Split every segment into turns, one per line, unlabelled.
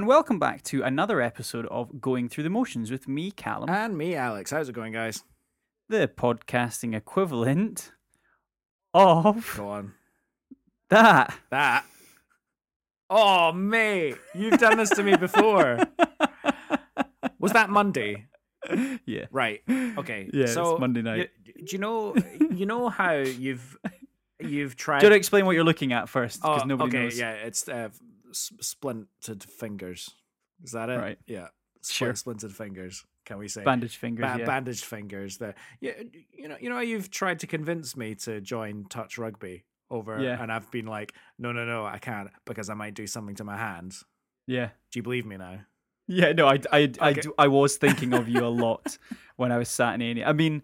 and welcome back to another episode of Going Through the Motions with me, Callum,
And me, Alex. How's it going, guys?
the podcasting equivalent of
Go on.
that.
That. Oh, mate. You've done this to me before. Was that Monday?
Yeah.
Right. Okay.
Yeah, it's
so
Monday night.
do you know? You know how you've you've tried?
Do you want to explain what you're looking at first? Because
Oh,
nobody
okay.
knows.
Yeah, it's uh, s- splintered fingers. Is that it?
Right.
Yeah. Spl-
Sure.
Splintered fingers. Can we say?
Bandaged fingers.
Ba-
yeah.
bandaged fingers. There, yeah, you know, you know, how you've tried to convince me to join touch rugby over,
Yeah.
and I've been like, no, no, no, I can't because I might do something to my hands.
yeah.
Do you believe me now?
Yeah, no, I, I, I,
Okay.
do- I was thinking of you a lot when I was sat in A&E. I mean,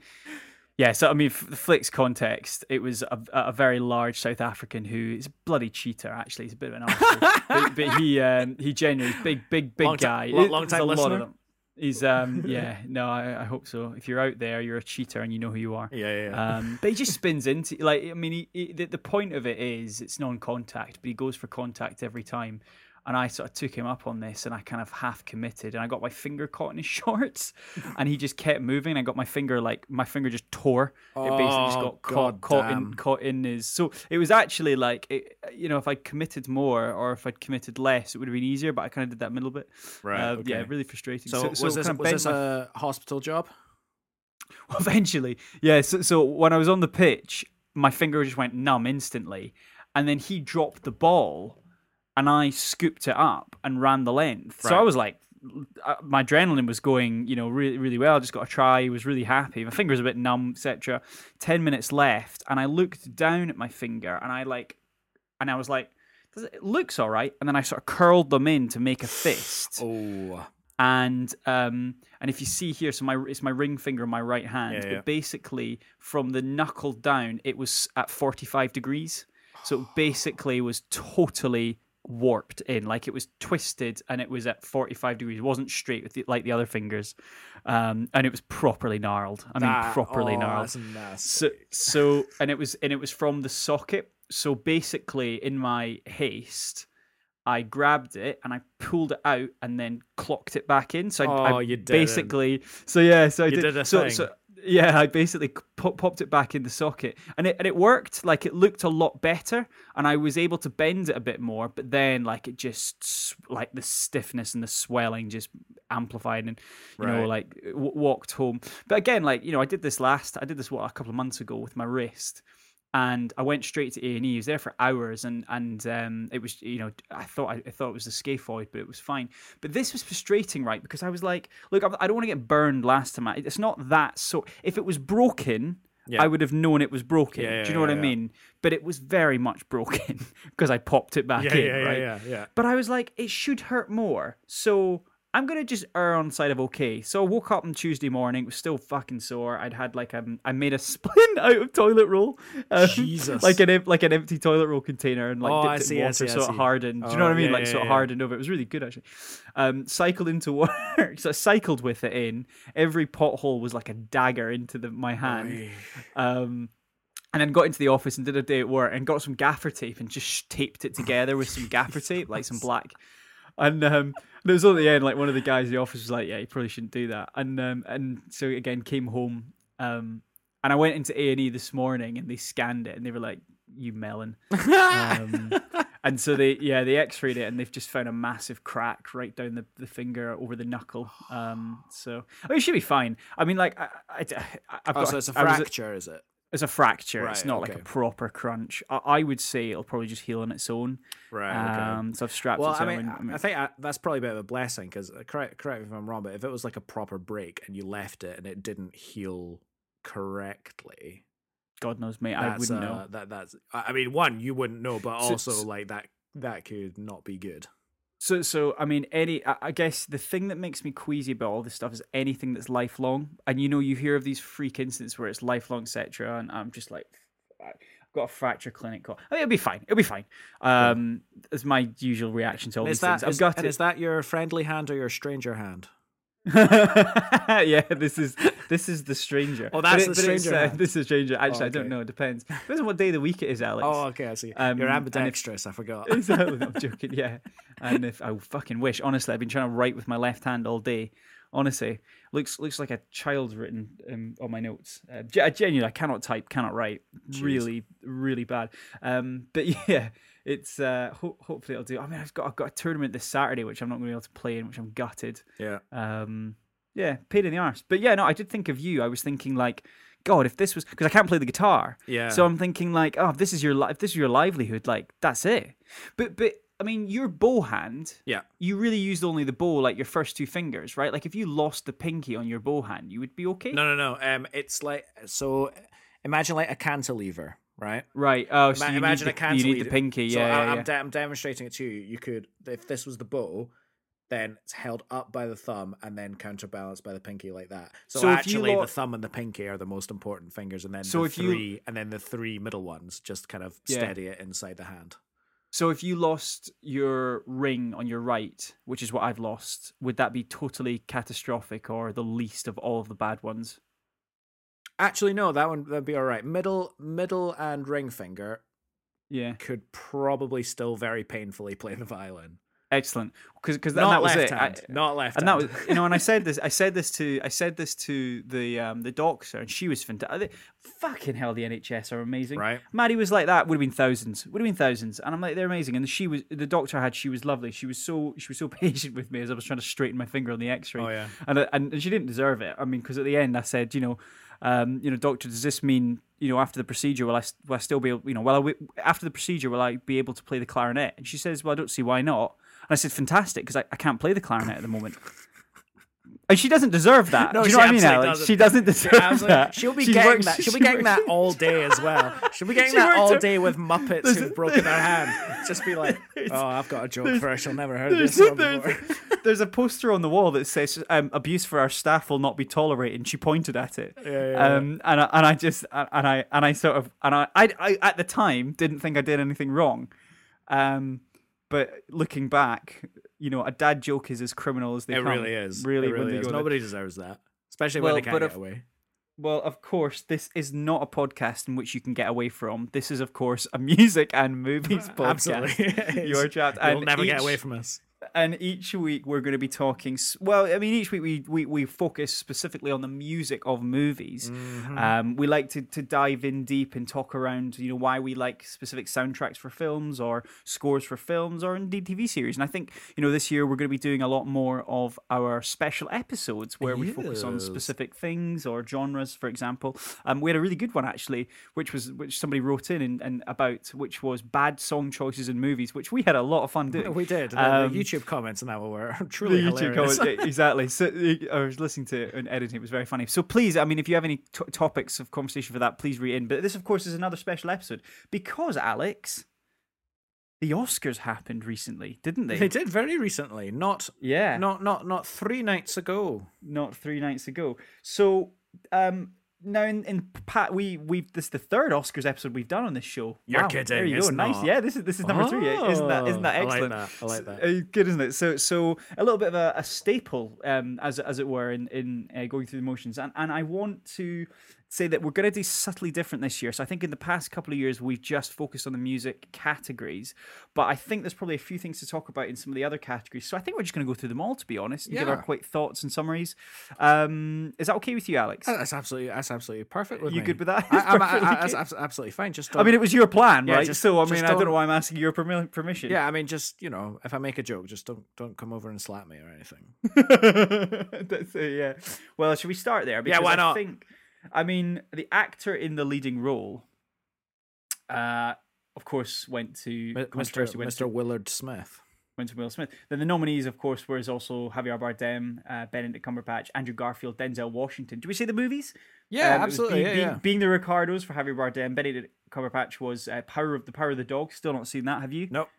yeah, so I mean, f- the flick's context, it was a, a very large South African who is a bloody cheater. Actually, he's a bit of an arsehole. but, but he, um, he genuinely big, big, big
Long
guy. It-
long
there's
time
a lot of
listener?
them. He's, um, yeah, no, I, I hope so. If you're out there, you're a cheater and you know who you are.
Yeah, yeah. yeah.
Um, but he just spins into like I mean, he, he, the, the point of it is it's non-contact, but he goes for contact every time. And I sort of took him up on this, and I kind of half committed, and I got my finger caught in his shorts, and he just kept moving. And I got my finger like my finger just tore. It basically just
Oh,
got caught caught in caught in his. So it was actually like it, you know if I'd committed more or if I'd committed less, it would have been easier. But I kind of did that middle bit.
right.
Uh, Yeah, really frustrating.
So, was
it
this
kind of
was this
my
a hospital job?
Eventually, yeah. So, so when I was on the pitch, my finger just went numb instantly, and then he dropped the ball, and I scooped it up and ran the length. So I was like, uh, my adrenaline was going, you know, really, really well. I just got a try. I was really happy. My finger was a bit numb, etc. Ten minutes left, and I looked down at my finger, and I like, and I was like, "Does it, it looks all right?" And then I sort of curled them in to make a fist
Oh,
and um and if you see here so my it's my ring finger on my right hand
Yeah,
but basically from the knuckle down it was at 45 degrees so it basically was totally warped in like it was twisted and it was at 45 degrees. It wasn't straight with the, like the other fingers. Um and it was properly gnarled. I mean
that-
properly
oh,
gnarled. so so and it was and it was from the socket. So basically in my haste i grabbed it and i pulled it out and then clocked it back in. So I,
Oh,
I
you didn't.
basically so yeah so i
You
did,
did a
so,
thing.
so yeah i basically pop, popped it back in the socket. And it and it worked like it looked a lot better and i was able to bend it a bit more but then like it just like the stiffness and the swelling just amplified and you know like w- walked home. But again like you know i did this last i did this what a couple of months ago with my wrist and I went straight to A and E. I was there for hours, and and um, it was you know I thought I, I thought it was the scaphoid, but it was fine. But this was frustrating, right? Because I was like, look, I'm- don't want to get burned last time. It's not that so. If it was broken,
Yeah.
I would have known it was broken.
Yeah,
Do you know what I
yeah.
mean? But it was very much broken because I popped it back
yeah,
in,
yeah, yeah, yeah, yeah.
But I was like, it should hurt more. So I'm gonna just err on the side of okay. So I woke up on Tuesday morning, it was still fucking sore. I'd had like um, I made a splint out of toilet roll, um,
Jesus.
like an like an empty toilet roll container, and like
Oh,
dipped
I
it
see,
in
I
water
see,
so it hardened. Do you
Oh,
know what I mean?
yeah,
like
yeah,
so it hardened over. It was really good actually. Um, cycled into work, so I cycled with it in. Every pothole was like a dagger into the my hand. Um, and then got into the office and did a day at work and got some gaffer tape and just taped it together with some gaffer tape, like some black. And um, and it was at the end, like one of the guys in the office was like, "Yeah, you probably shouldn't do that." And um, and so again, came home, um, and I went into A and E this morning, and they scanned it, and they were like, "You melon." um, and so they yeah they x-rayed it and they've just found a massive crack right down the, the finger over the knuckle um so I mean, it should be fine i mean like i, I, I have
Oh,
got
so it's a
I was-
fracture, is it?
It's a fracture. it's
Right,
not like a proper crunch. I, I would say it'll probably just heal on its own.
Right. Okay.
Um, so I've strapped
well,
it.
I mean,
I'm-
I think I, that's probably a bit of a blessing because correct, correct me if I'm wrong, but if it was like a proper break and you left it and it didn't heal correctly,
God knows, mate. I wouldn't
uh,
know.
That that's. I I mean, one you wouldn't know, but
So-
also
so-
like that that could not be good.
So, so I mean, any. I, I guess the thing that makes me queasy about all this stuff is anything that's lifelong. And you know, you hear of these freak incidents where it's lifelong, etc. And I'm just like, I've got a fracture clinic call. I mean, it'll be fine. It'll be fine. Um, it's my usual reaction to all
And
these
that
things. I've
is-
got
and
it.
is that your friendly hand or your stranger hand?
yeah, this is This is the stranger.
Oh, that's
it-
the stranger
uh, this is the stranger. Actually, I
okay.
don't know. It depends. Depends on what day of the week it is, Alex.
Oh, okay, I see.
Um,
You're
and if-
ambidextrous. I forgot.
exactly. I'm joking. Yeah. And if I fucking wish, honestly, I've been trying to write with my left hand all day. Honestly, looks looks like a child's written um, on my notes. Uh, I genuinely, I cannot type, cannot write. Really, really bad. Um, but yeah, it's uh, ho- hopefully it'll do. I mean, I've got I've got a tournament this Saturday, which I'm not going to be able to play in, which I'm gutted.
yeah.
Um, yeah, pain in the arse. But yeah, no, I did think of you. I was thinking like, God, if this was because I can't play the guitar.
Yeah.
So I'm thinking like, oh, if this is your li- if this is your livelihood, like that's it. But but I mean, your bow hand,
Yeah.
you really used only the bow, like your first two fingers, right? Like if you lost the pinky on your bow hand, you would be okay.
No, no, no. Um, it's like so. Imagine like a cantilever, right?
Right. Oh, so
imagine
need
a cantilever.
you need the pinky.
So
Yeah,
I,
yeah,
I'm,
yeah.
de- I'm demonstrating it to you. You could, if this was the bow, then it's held up by the thumb and then counterbalanced by the pinky like that. So,
So
actually,
lo-
the thumb and the pinky are the most important fingers, and then
So
the
if you-
three, and then the three middle ones just kind of
Yeah.
steady it inside the hand.
So if you lost your ring on your right, which is what I've lost, would that be totally catastrophic or the least of all of the bad ones?
Actually, no, that one that'd be all right. Middle, middle, and ring finger
Yeah.
could probably still very painfully play the violin.
Excellent. Because that,
Not
that was
left
it. I-
hand. not left.
and that was you know and i said this i said this to i said this to the um the doctor and she was fantastic fucking hell the nhs are amazing
Right.
maddie was like that would have been thousands would have been thousands and i'm like they're amazing and she was the doctor had she was lovely she was so she was so patient with me as i was trying to straighten my finger on the x-ray
Oh, yeah.
and, and and she didn't deserve it i mean because at the end i said you know um, you know, doctor, does this mean, you know, after the procedure, will I, will I still be, able, you know, well, I, after the procedure, will I be able to play the clarinet? And she says, well, I don't see why not. And I said, fantastic, because I, I can't play the clarinet at the moment. And she doesn't deserve that.
No,
Do you know what I mean, Alex?
doesn't.
She doesn't deserve that.
She'll be
She
getting
works-
that. She'll be
she
getting that all day as well. She'll be getting
She
that all
works-
day with Muppets
There's-
who've broken their hand. Just be like, oh, I've got a joke for her. She'll never heard this one
there's-
before.
there's a poster on the wall that says um, "abuse for our staff will not be tolerated." And she pointed at it,
Yeah, yeah,
um, and I, and I just and I and I sort of and I, I I at the time didn't think I did anything wrong, um, but looking back, you know, a dad joke is as criminal as they
It
come.
really is.
Really,
it really is. Nobody deserves that, especially
Well,
when they can't
if-
get away.
Well, of course, this is not a podcast in which you can get away from. This is, of course, a music and movies podcast.
Absolutely,
You're trapped.
You'll never get away from us.
And each week we're going to be talking well i mean each week we we, we focus specifically on the music of movies.
Mm-hmm.
um, we like to, to dive in deep and talk around you know why we like specific soundtracks for films or scores for films or indeed tv series. And i think you know this year we're going to be doing a lot more of our special episodes where we focus on specific things or genres for example. Um, we had a really good one actually which was which somebody wrote in and, and about which was bad song choices in movies which we had a lot of fun doing.
We did.
Um,
the YouTube comments and that were truly
the YouTube
hilarious.
comments, exactly. So I was listening to it and editing; it was very funny. So please, I mean, if you have any t- topics of conversation for that, please read in. But this, of course, is another special episode because Alex, the Oscars happened recently, didn't they?
They did very recently, not
Yeah,
not not not three nights ago.
not three nights ago. So um, now in, in Pat, we we've this is the third Oscars episode we've done on this show.
You're
Wow,
kidding,
There you go. Nice. Yeah, this is this is number three. Isn't that isn't that
Oh, I like
excellent?
that, I like that.
Uh, good, isn't it? So so a little bit of a, a staple, um, as as it were, in in uh, going through the motions, and and I want to say that we're going to do subtly different this year. So I think in the past couple of years we've just focused on the music categories, but I think there's probably a few things to talk about in some of the other categories. So I think we're just going to go through them all, to be honest, and give our
Yeah.
quick thoughts and summaries. Um, is that okay with you, Alex?
That's absolutely that's absolutely perfect with
You
me.
good with that?
I, I'm, I, I, that's absolutely fine. Just
I mean, it was your plan,
Yeah,
right?
just-
so I mean, I don't know why I'm asking your permission.
yeah, I mean, just you know, if I make a joke, just don't don't come over and slap me or anything.
That's it, yeah. Well, should we start there? Because
why
I
not?
think, I mean, the actor in the leading role, uh, of course, went to
Mr.
went,
Mr.
to,
Willard Smith.
went to Will Smith. Then the nominees, of course, were also Javier Bardem, uh, Benedict Cumberbatch, Andrew Garfield, Denzel Washington. Do we see the movies?
Yeah,
Um,
absolutely.
Being,
yeah,
being, being the Ricardos for Javier Bardem, Benedict Cumberbatch was uh, Power of the Power of the Dog. Still not seen that. Have you?
Nope.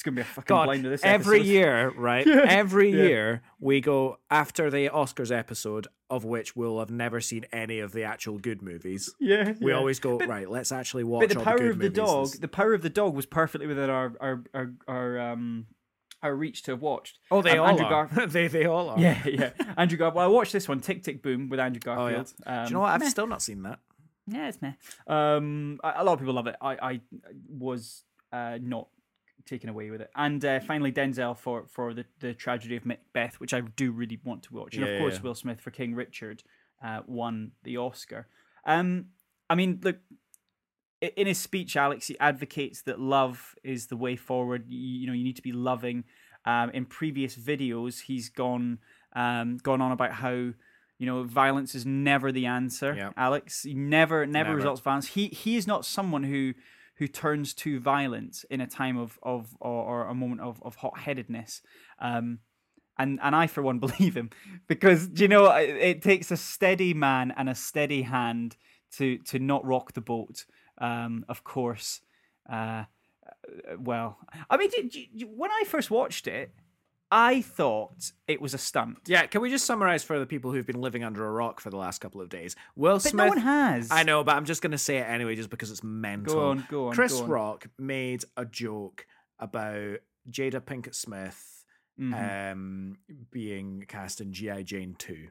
It's gonna be a fucking
God,
blinder this
every
episode.
year, right?
Yeah,
Every
yeah.
year we go after the Oscars episode, of which we'll have never seen any of the actual good movies.
Yeah,
We
yeah.
always go
But-
right. Let's actually watch.
But the
all
power
the good
of the dog, the power of the dog was perfectly within our our our, our um I reached to have watched.
Oh, they
Um,
all
Andrew
are.
Gar-
they they all are.
Yeah, yeah. Andrew Garfield. Well, I watched this one, Tick Tick Boom, with Andrew
Oh yeah.
Garfield. Um,
Do you know what? I've
meh.
still not seen that.
Yeah, it's meh. Um, a a lot of people love it. I, I was uh, not taken away with it. And uh, finally, Denzel for for the, the tragedy of Macbeth, which I do really want to watch. And
Yeah,
of course,
yeah.
Will Smith for King Richard uh, won the Oscar. Um, I mean, look. In his speech, Alex, he advocates that love is the way forward. You, you know, you need to be loving. Um, in previous videos, he's gone um, gone on about how you know violence is never the answer.
Yeah.
Alex, never, never
Never.
results violence. He he is not someone who who turns to violence in a time of of or, or a moment of of hot headedness. Um, and and I for one believe him because do you know it, it takes a steady man and a steady hand to to not rock the boat. Um, of course. Uh, well, I mean, did you, when I first watched it, I thought it was a stunt.
Yeah, can we just summarize for the people who've been living under a rock for the last couple of days? Will
But
Smith.
no one has.
I know, but I'm just going to say it anyway, just because it's mental.
Go on, go on.
Chris
go on.
Rock made a joke about Jada Pinkett Smith
Mhm.
um, being cast in GI Jane Two.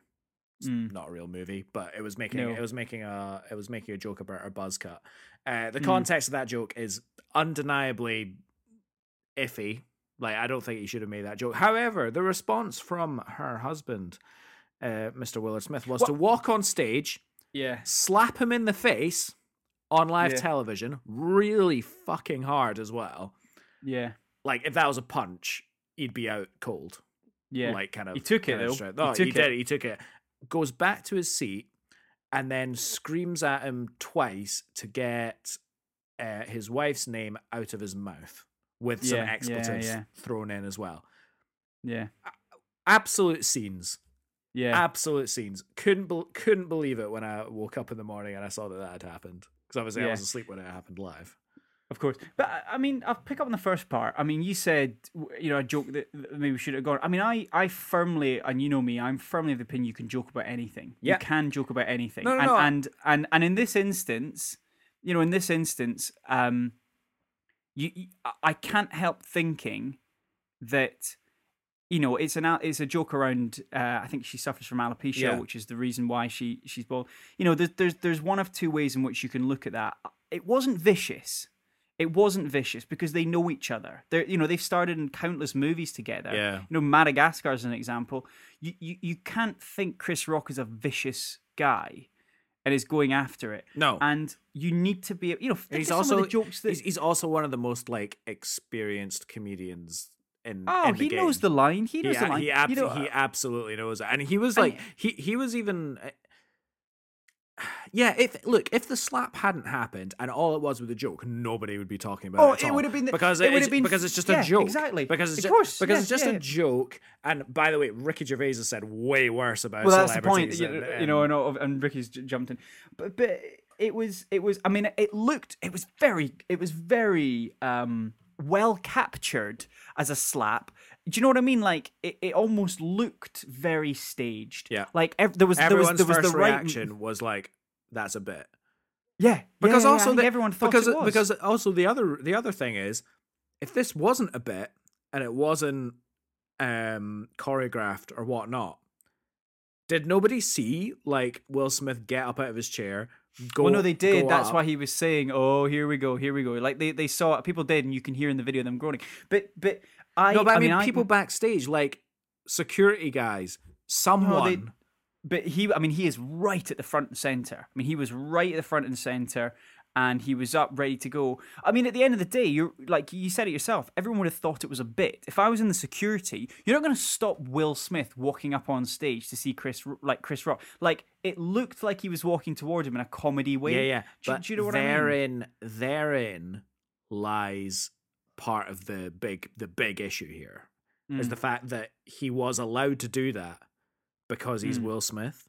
It's
Mm.
not a real movie, but it was making
No.
it was making a it was making a joke about her buzz cut. Uh, the
Mm.
context of that joke is undeniably iffy. Like I don't think he should have made that joke. However, the response from her husband, uh, Mr. Willard Smith, was to walk on stage,
Yeah.
slap him in the face on live
Yeah.
television, really fucking hard as well.
Yeah.
Like if that was a punch, he'd be out cold.
Yeah.
Like kind of
He took it, though. He
No, he,
took it.
did. He took it. Goes back to his seat and then screams at him twice to get uh, his wife's name out of his mouth with some
Yeah, yeah,
expletives
yeah.
thrown in as well.
yeah.
Absolute scenes.
Yeah.
Absolute scenes. Couldn't be- couldn't believe it when I woke up in the morning and I saw that that had happened. Because obviously I was asleep when it happened live.
Of course, but I- I mean, I'll pick up on the first part. I mean, you said you know a joke that maybe we should have gone. I mean, I I firmly and you know me, I'm firmly of the opinion you can joke about anything.
Yeah.
You can joke about anything.
No, no,
and,
no.
and and and in this instance, you know, in this instance, um, you, you I- can't help thinking that you know it's an it's a joke around uh, I think she suffers from alopecia
Yeah.
which is the reason why she she's bald. You know there's there's there's one of two ways in which you can look at that. It wasn't vicious. It wasn't vicious because they know each other. They're you know they've started in countless movies together.
Yeah.
you know Madagascar is an example. You you, you can't think Chris Rock is a vicious guy and is going after it.
No.
and you need to be you know
he's also
jokes that
he's, he's also one of the most like experienced comedians in
oh
in
he knows the line. He
he,
knows the line
he,
you know,
he absolutely knows it. And he was like he he was even uh, yeah if look if the slap hadn't happened and all it was with a joke nobody would be talking about
Oh,
it, at
it would have been the-
because
it
it
would have been-
because it's just
yeah,
a joke
exactly.
because it's
Of course,
because
yeah,
it's just
yeah.
a joke and by the way Ricky Gervais has said way worse about celebrities.
well that's the point
celebrities
you,
and-
you know
and-
and, and ricky's jumped in but but it was it was i mean it looked it was very it was very um well captured as a slap. Do you know what i mean? Like it, it almost looked very staged.
Yeah.
like ev- there was there was
everyone's
there was
first
the right
reaction was like that's a bit.
Yeah.
Because
yeah, yeah,
also
think
the-
everyone thought
because
it was.
because also the other the other thing is if this wasn't a bit and it wasn't um choreographed or whatnot did nobody see like will smith get up out of his chair go
well, no, they did. That's
up?
why he was saying, "Oh, here we go, here we go." Like they, they saw it. People did, and you can hear in the video them groaning. But but I
no but i, mean,
I-
people backstage like security guys someone
but he i mean he is right at the front and center i mean he was right at the front and center and he was up ready to go. I mean at the end of the day you're like you said it yourself everyone would have thought it was a bit. If i was in the security you're not going to stop will smith walking up on stage to see chris like chris rock. Like it looked like he was walking toward him in a comedy way.
Yeah yeah
do,
but
do you know what i mean?
therein therein lies part of the big the big issue here is
Mm.
the fact that he was allowed to do that because he's
Mm.
Will Smith,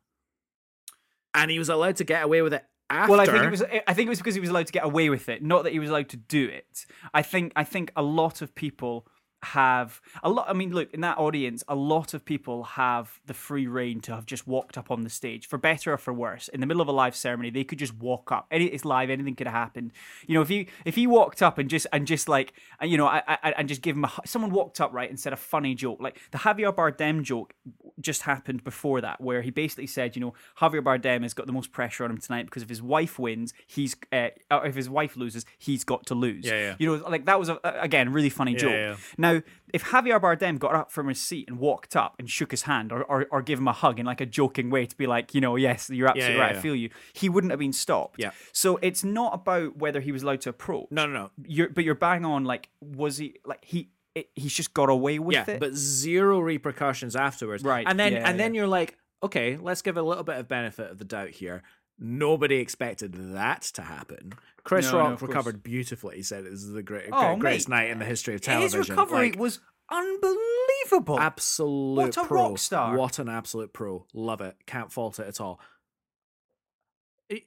and he was allowed to get away with it after.
Well, I think it was. I think it was because he was allowed to get away with it, not that he was allowed to do it. I think. I think a lot of people have a lot. I mean, look in that audience, a lot of people have the free reign to have just walked up on the stage, for better or for worse. In the middle of a live ceremony, they could just walk up. Any, it's live; anything could have happened. You know, if you if he walked up and just and just like and you know, I, I, and just give him a someone walked up right and said a funny joke, like the Javier Bardem joke just happened before that, where he basically said, you know, Javier Bardem has got the most pressure on him tonight because if his wife wins, he's uh, if his wife loses, he's got to lose.
Yeah, yeah.
You know, like that was a, again really funny joke.
yeah.
Now, if Javier Bardem got up from his seat and walked up and shook his hand or, or, or gave him a hug in like a joking way to be like, you know, yes, you're absolutely
yeah,
right,
yeah.
I feel you, he wouldn't have been stopped.
Yeah.
So it's not about whether he was allowed to approach.
No, no, no.
You're, but you're bang on. Like, was he like he? It, he's just got away with
yeah,
it.
but zero repercussions afterwards.
Right,
And then
yeah,
and then you're like, okay, let's give a little bit of benefit of the doubt here. Nobody expected that to happen. Chris
No, no,
Rock
course.
recovered beautifully. He said it was the great,
Oh,
greatest night in the history of television.
his recovery
Like,
was unbelievable.
absolute pro.
What a
pro.
rock star.
What an absolute pro. Love it. Can't fault it at all.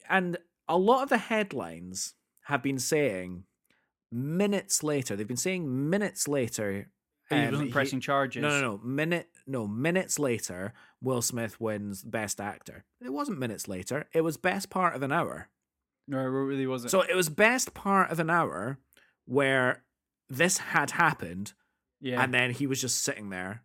And a lot of the headlines have been saying minutes later. They've been saying minutes later.
He
um,
wasn't pressing charges.
No, no, no. Minute, no. Minutes later, Will Smith wins Best Actor. It wasn't minutes later. It was best part of an hour.
no, it really wasn't.
So it was best part of an hour where this had happened,
yeah,
and then he was just sitting there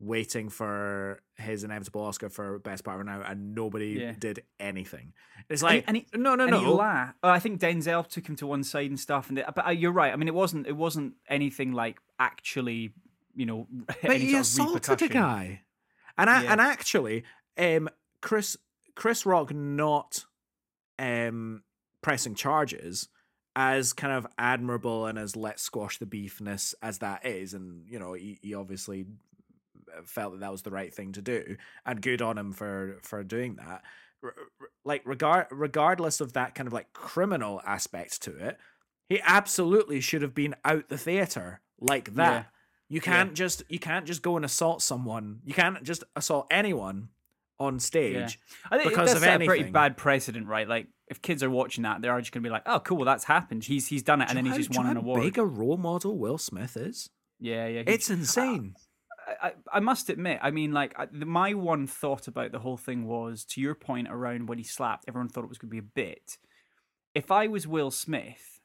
waiting for his inevitable Oscar for best part of an hour, and nobody
Yeah.
did anything. It's
And he-
like
and he-
no, no,
he
no.
Oh, I think Denzel took him to one side and stuff. And but uh, you're right. I mean, it wasn't. It wasn't anything like actually, you know.
but he assaulted a guy, and I,
Yeah.
and actually, um, Chris Chris Rock not um pressing charges as kind of admirable and as let's squash the beefness as that is, and you know he, he obviously felt that that was the right thing to do, and good on him for for doing that. R- r- like regard regardless of that kind of like criminal aspect to it, he absolutely should have been out the theater like that.
Yeah.
You can't just you can't just go and assault someone. You can't just assault anyone on stage.
I think
because
that's
of
a pretty bad precedent, right? Like if kids are watching that, they're just going to be like, "Oh, cool, well, that's happened. He's he's done it, and then he's just won an award."
big a role model Will Smith is.
Yeah, yeah.
It's insane.
I, I, I must admit, I mean, like I, the, my one thought about the whole thing was, to your point around when he slapped, everyone thought it was going to be a bit. If I was Will Smith,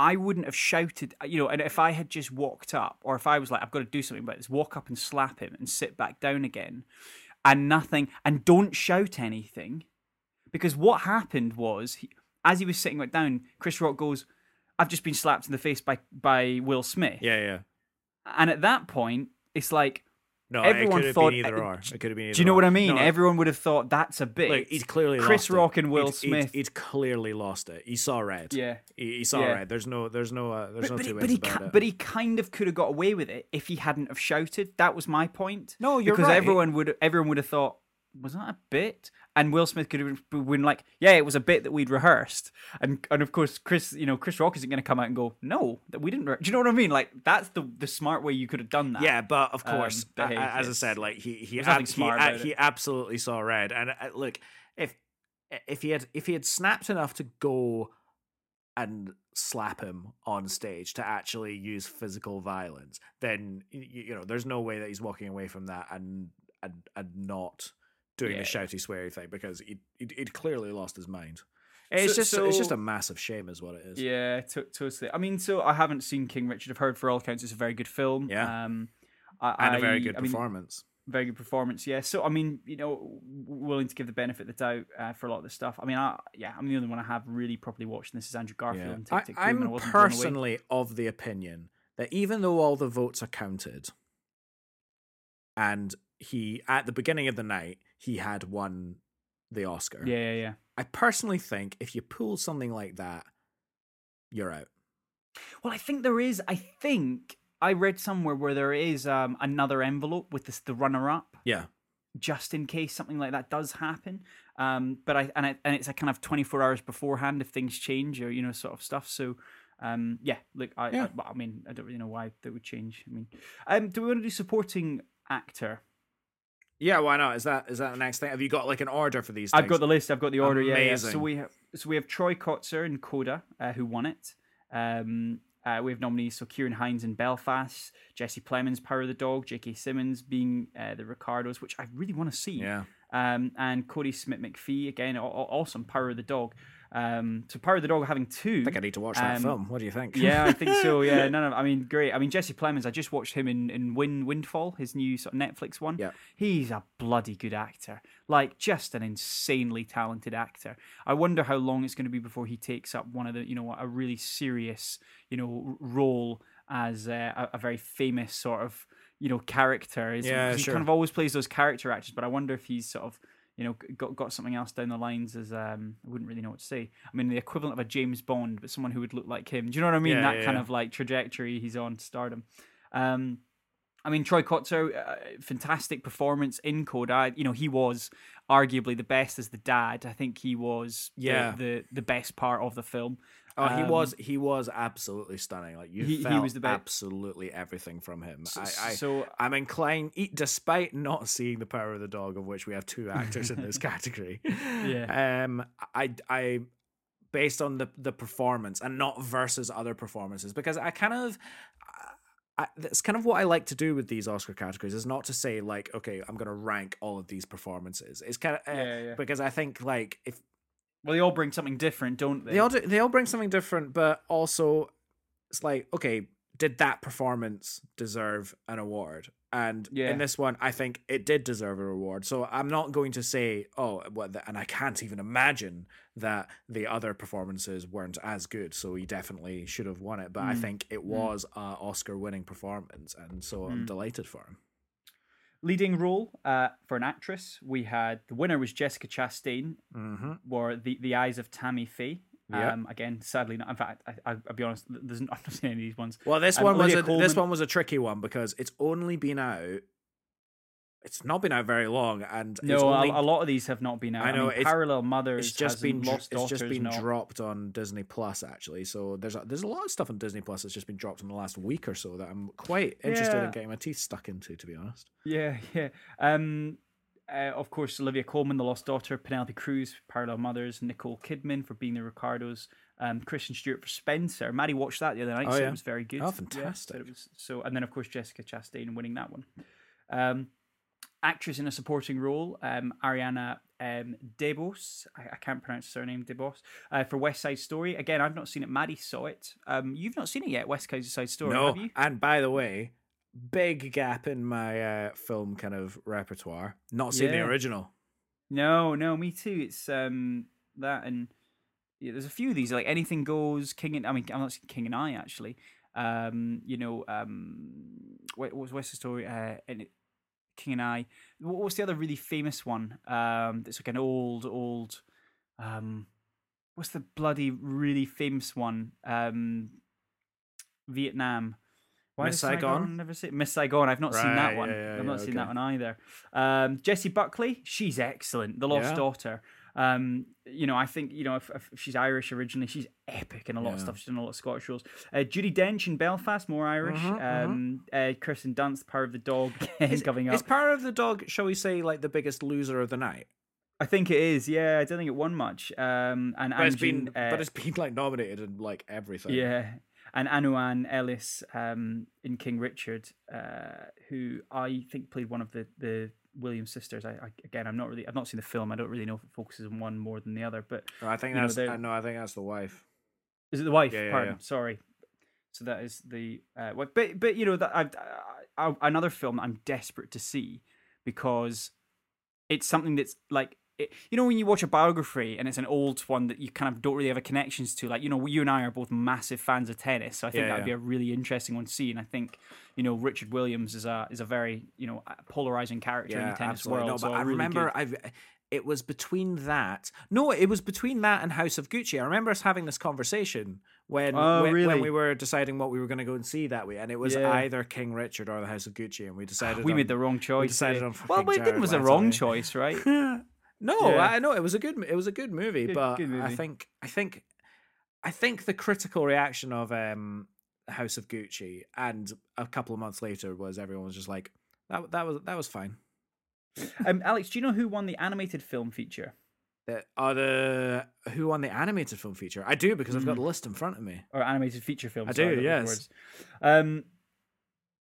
I wouldn't have shouted, uh, you know, and if I had just walked up, or if I was like, I've got to do something about this, walk up and slap him and sit back down again, and nothing, and don't shout anything, because what happened was, he, as he was sitting back down, Chris Rock goes, "I've just been slapped in the face by by Will Smith,"
Yeah, yeah.
and at that point, it's like
No,
Everyone
it could have
thought-
been either or. It could have been either
Do you know
or.
what I mean?
No,
Everyone would have thought that's a bit.
Look, he'd clearly
Chris
lost it.
Rock and Will
He'd-
Smith.
He'd, clearly lost it. He saw red.
yeah.
He, he saw
Yeah.
red. There's no. There's no. Uh, there's
But,
no
but,
two
he,
ways
but, he
about
ki-
it.
but he kind of could have got away with it if he hadn't have shouted. That was my point.
No, you're
because
right.
everyone would everyone would have thought, was that a bit? And Will Smith could have been like, yeah, it was a bit that we'd rehearsed. And and of course, Chris, you know, Chris Rock isn't going to come out and go, no, that we didn't. Re-. Do you know what I mean? Like that's the the smart way you could have done that.
Yeah, but of
um,
course,
hey,
as I said, like he he ab- he, a- he absolutely saw red. And uh, look, if if he had if he had snapped enough to go and slap him on stage to actually use physical violence, then y- y- you know there's no way that he's walking away from that and and, and not doing the
Yeah.
shouty sweary thing because he'd, he'd, he'd clearly lost his mind. It's
So-
just it's just a massive shame, is what it is.
Yeah, to- totally. I mean, so I haven't seen King Richard. I've heard for all accounts it's a very good film.
Yeah.
Um, I,
and a very good
I mean,
performance.
very good performance. Yeah. So I mean, you know, willing to give the benefit of the doubt uh, for a lot of this stuff. I mean, I, yeah, I'm the only one I have really properly watched. And this is Andrew Garfield and Tick
I,
Tick Boom. and I
I'm
wasn't
personally of the opinion that even though all the votes are counted, and he at the beginning of the night he had won the Oscar.
Yeah, yeah, yeah.
I personally think if you pull something like that, you're out.
Well, I think there is. I think I read somewhere where there is um, another envelope with this, the runner-up.
Yeah.
just in case something like that does happen. Um, but I and I, and it's a kind of twenty four hours beforehand if things change or you know sort of stuff. So um, yeah, look, I,
Yeah.
I, I mean, I don't really know why that would change. I mean, um, do we want to do supporting actor?
Yeah, why not? Is that is that the next thing? Have you got like an order for these?
I've got the list. I've got the order. Yeah, yeah. So we have so we have Troy Kotsur and Coda uh, who won it. Um, Uh, we have nominees so Ciarán Hinds in Belfast, Jesse Plemons, Power of the Dog, J.K. Simmons being uh, the Ricardos, which I really want to see.
Yeah.
Um, and Kodi Smit-McPhee again, aw- aw- awesome Power of the Dog. Um, so Power of the Dog having two.
I think I need to watch that
Um,
film. What do you think?
yeah, I think so. Yeah, no, no. I mean, great. I mean, Jesse Plemons. I just watched him in in Win Windfall, his new sort of Netflix one.
Yeah.
he's a bloody good actor. Like, just an insanely talented actor. I wonder how long it's going to be before he takes up one of the, you know, a really serious, you know, role as a, a very famous sort of, you know, character.
Yeah,
'cause he
sure.
kind of always plays those character actors. But I wonder if he's sort of you know, got got something else down the lines as um, I wouldn't really know what to say. I mean, the equivalent of a James Bond, but someone who would look like him. Do you know what I mean?
Yeah,
that
yeah,
kind
yeah.
of like trajectory he's on to stardom. Um, I mean, Troy Kotsur, uh, fantastic performance in Coda. You know, he was arguably the best as the dad. I think he was the-
Yeah.
the the, best part of the film.
Oh, he
Um,
was he was absolutely stunning. Like you
He- he was the best.
absolutely everything from him. I, I
so
I'm inclined, despite not seeing the Power of the Dog, of which we have two actors in this category.
Yeah.
Um, I I based on the the performance and not versus other performances because I kind of. I, that's kind of what I like to do with these Oscar categories is not to say like okay I'm gonna rank all of these performances it's kind of uh,
Yeah, yeah.
because I think like if
well, they all bring something different, don't they?
they all do, they all bring something different, but also it's like okay, did that performance deserve an award? And
Yeah.
in this one, I think it did deserve a reward. So I'm not going to say oh, what, the, and I can't even imagine that the other performances weren't as good. So he definitely should have won it. But I
Mm.
think it was a Oscar-winning performance, and so I'm
Mm.
delighted for him.
Leading role uh, for an actress, we had the winner was Jessica Chastain,
Mm-hmm.
the the eyes of Tammy Faye.
Yep.
Um, again, sadly, not. In fact, I, I, I'll be honest. There's not, I've not seen any of these ones.
Well, this
Um,
one was
Olivia
a, this one was a tricky one because it's only been out. It's not been out very long, and
No,
only,
a, lot of these have not been out.
I
I
know,
know.
it's-
Parallel Mothers.
it's just been
Lost
it's just been
no.
dropped on Disney Plus actually. So there's a, there's a lot of stuff on Disney Plus that's just been dropped in the last week or so that I'm quite interested
Yeah.
in getting my teeth stuck into, to be honest.
Yeah, yeah. Um, uh, of course, Olivia Colman, The Lost Daughter, Penelope Cruz, Parallel Mothers, Nicole Kidman for being the Ricardos, um, Kristen Stewart for Spencer. Maddie watched that the other night,
Oh,
so
yeah.
it was very good.
Oh,
Yeah,
fantastic.
so it was so, and then of course Jessica Chastain winning that one. Um, actress in a supporting role, um, Ariana um, DeBose. I, I can't pronounce her surname, DeBose. Uh, for West Side Story. Again, I've not seen it. Maddie saw it. Um, you've not seen it yet, West Side Story,
no,
have you?
and by the way, big gap in my uh, film kind of repertoire. Not seen the original.
No, no, me too. It's um that and yeah, there's a few of these like anything goes. King and I mean I'm not seeing King and I actually. Um, you know, um, what what was West Side Story? Uh, and it, King and I. What was the other really famous one? Um, that's like an old old. Um, what's the bloody really famous one? Um, Vietnam.
Miss
did
Saigon?
Never see Miss Saigon. I've not seen that one.
yeah, yeah,
I've not
yeah,
seen that one either. Um, Jessie Buckley, she's excellent. The Lost. Daughter. Um, you know, I think you know if, if she's Irish originally, she's epic in a lot of stuff. She's done a lot of Scottish roles. Uh, Judi Dench in Belfast, more Irish.
Mhm.
um, uh, Kirsten Dunst, Power of the Dog, again, coming up.
Is Power of the Dog, shall we say, like the biggest loser of the night?
I think it is. Yeah, I don't think it won much. Um, and
But it's
Anjin,
been,
uh,
but it's been like nominated in like everything.
Yeah, and Aunjanue Ellis um, in King Richard, uh, who I think played one of the the Williams sisters. I, I again, I'm not really, I've not seen the film. I don't really know if it focuses on one more than the other. But
No, I think
know,
that's
they're-
uh, no, I think that's the wife.
is it the wife?
Yeah, yeah,
Pardon,
yeah.
sorry. So that is the uh, wife. But but you know that I, I, another film I'm desperate to see because it's something that's like. It, you know when you watch a biography and it's an old one that you kind of don't really have a connections to like you know you and I are both massive fans of tennis so I think
Yeah,
that'd
yeah.
be a really interesting one to see and I think you know Richard Williams is a is a very you know polarizing character in the tennis
absolutely.
world
No,
so
but I
really
remember
good-
I've. It was between that. No, it was between that and House of Gucci. I remember us having this conversation when
Oh,
when, when we were deciding what we were going to go and see that way, and it was
Yeah.
either King Richard or the House of Gucci, and we decided
we
on,
made the wrong choice We
decided
eh?
on
well it was a wrong choice right
no,
Yeah.
I know it was a good. It was a good movie,
Good-
but
good
I think I think I think the critical reaction of um House of Gucci and a couple of months later was everyone was just like that. That was that was fine.
um, Alex do you know who won the animated film feature
the who won the animated film feature? I do because I've got
Mm.
the list in front of me.
or animated feature film.
I do, yes.
Um,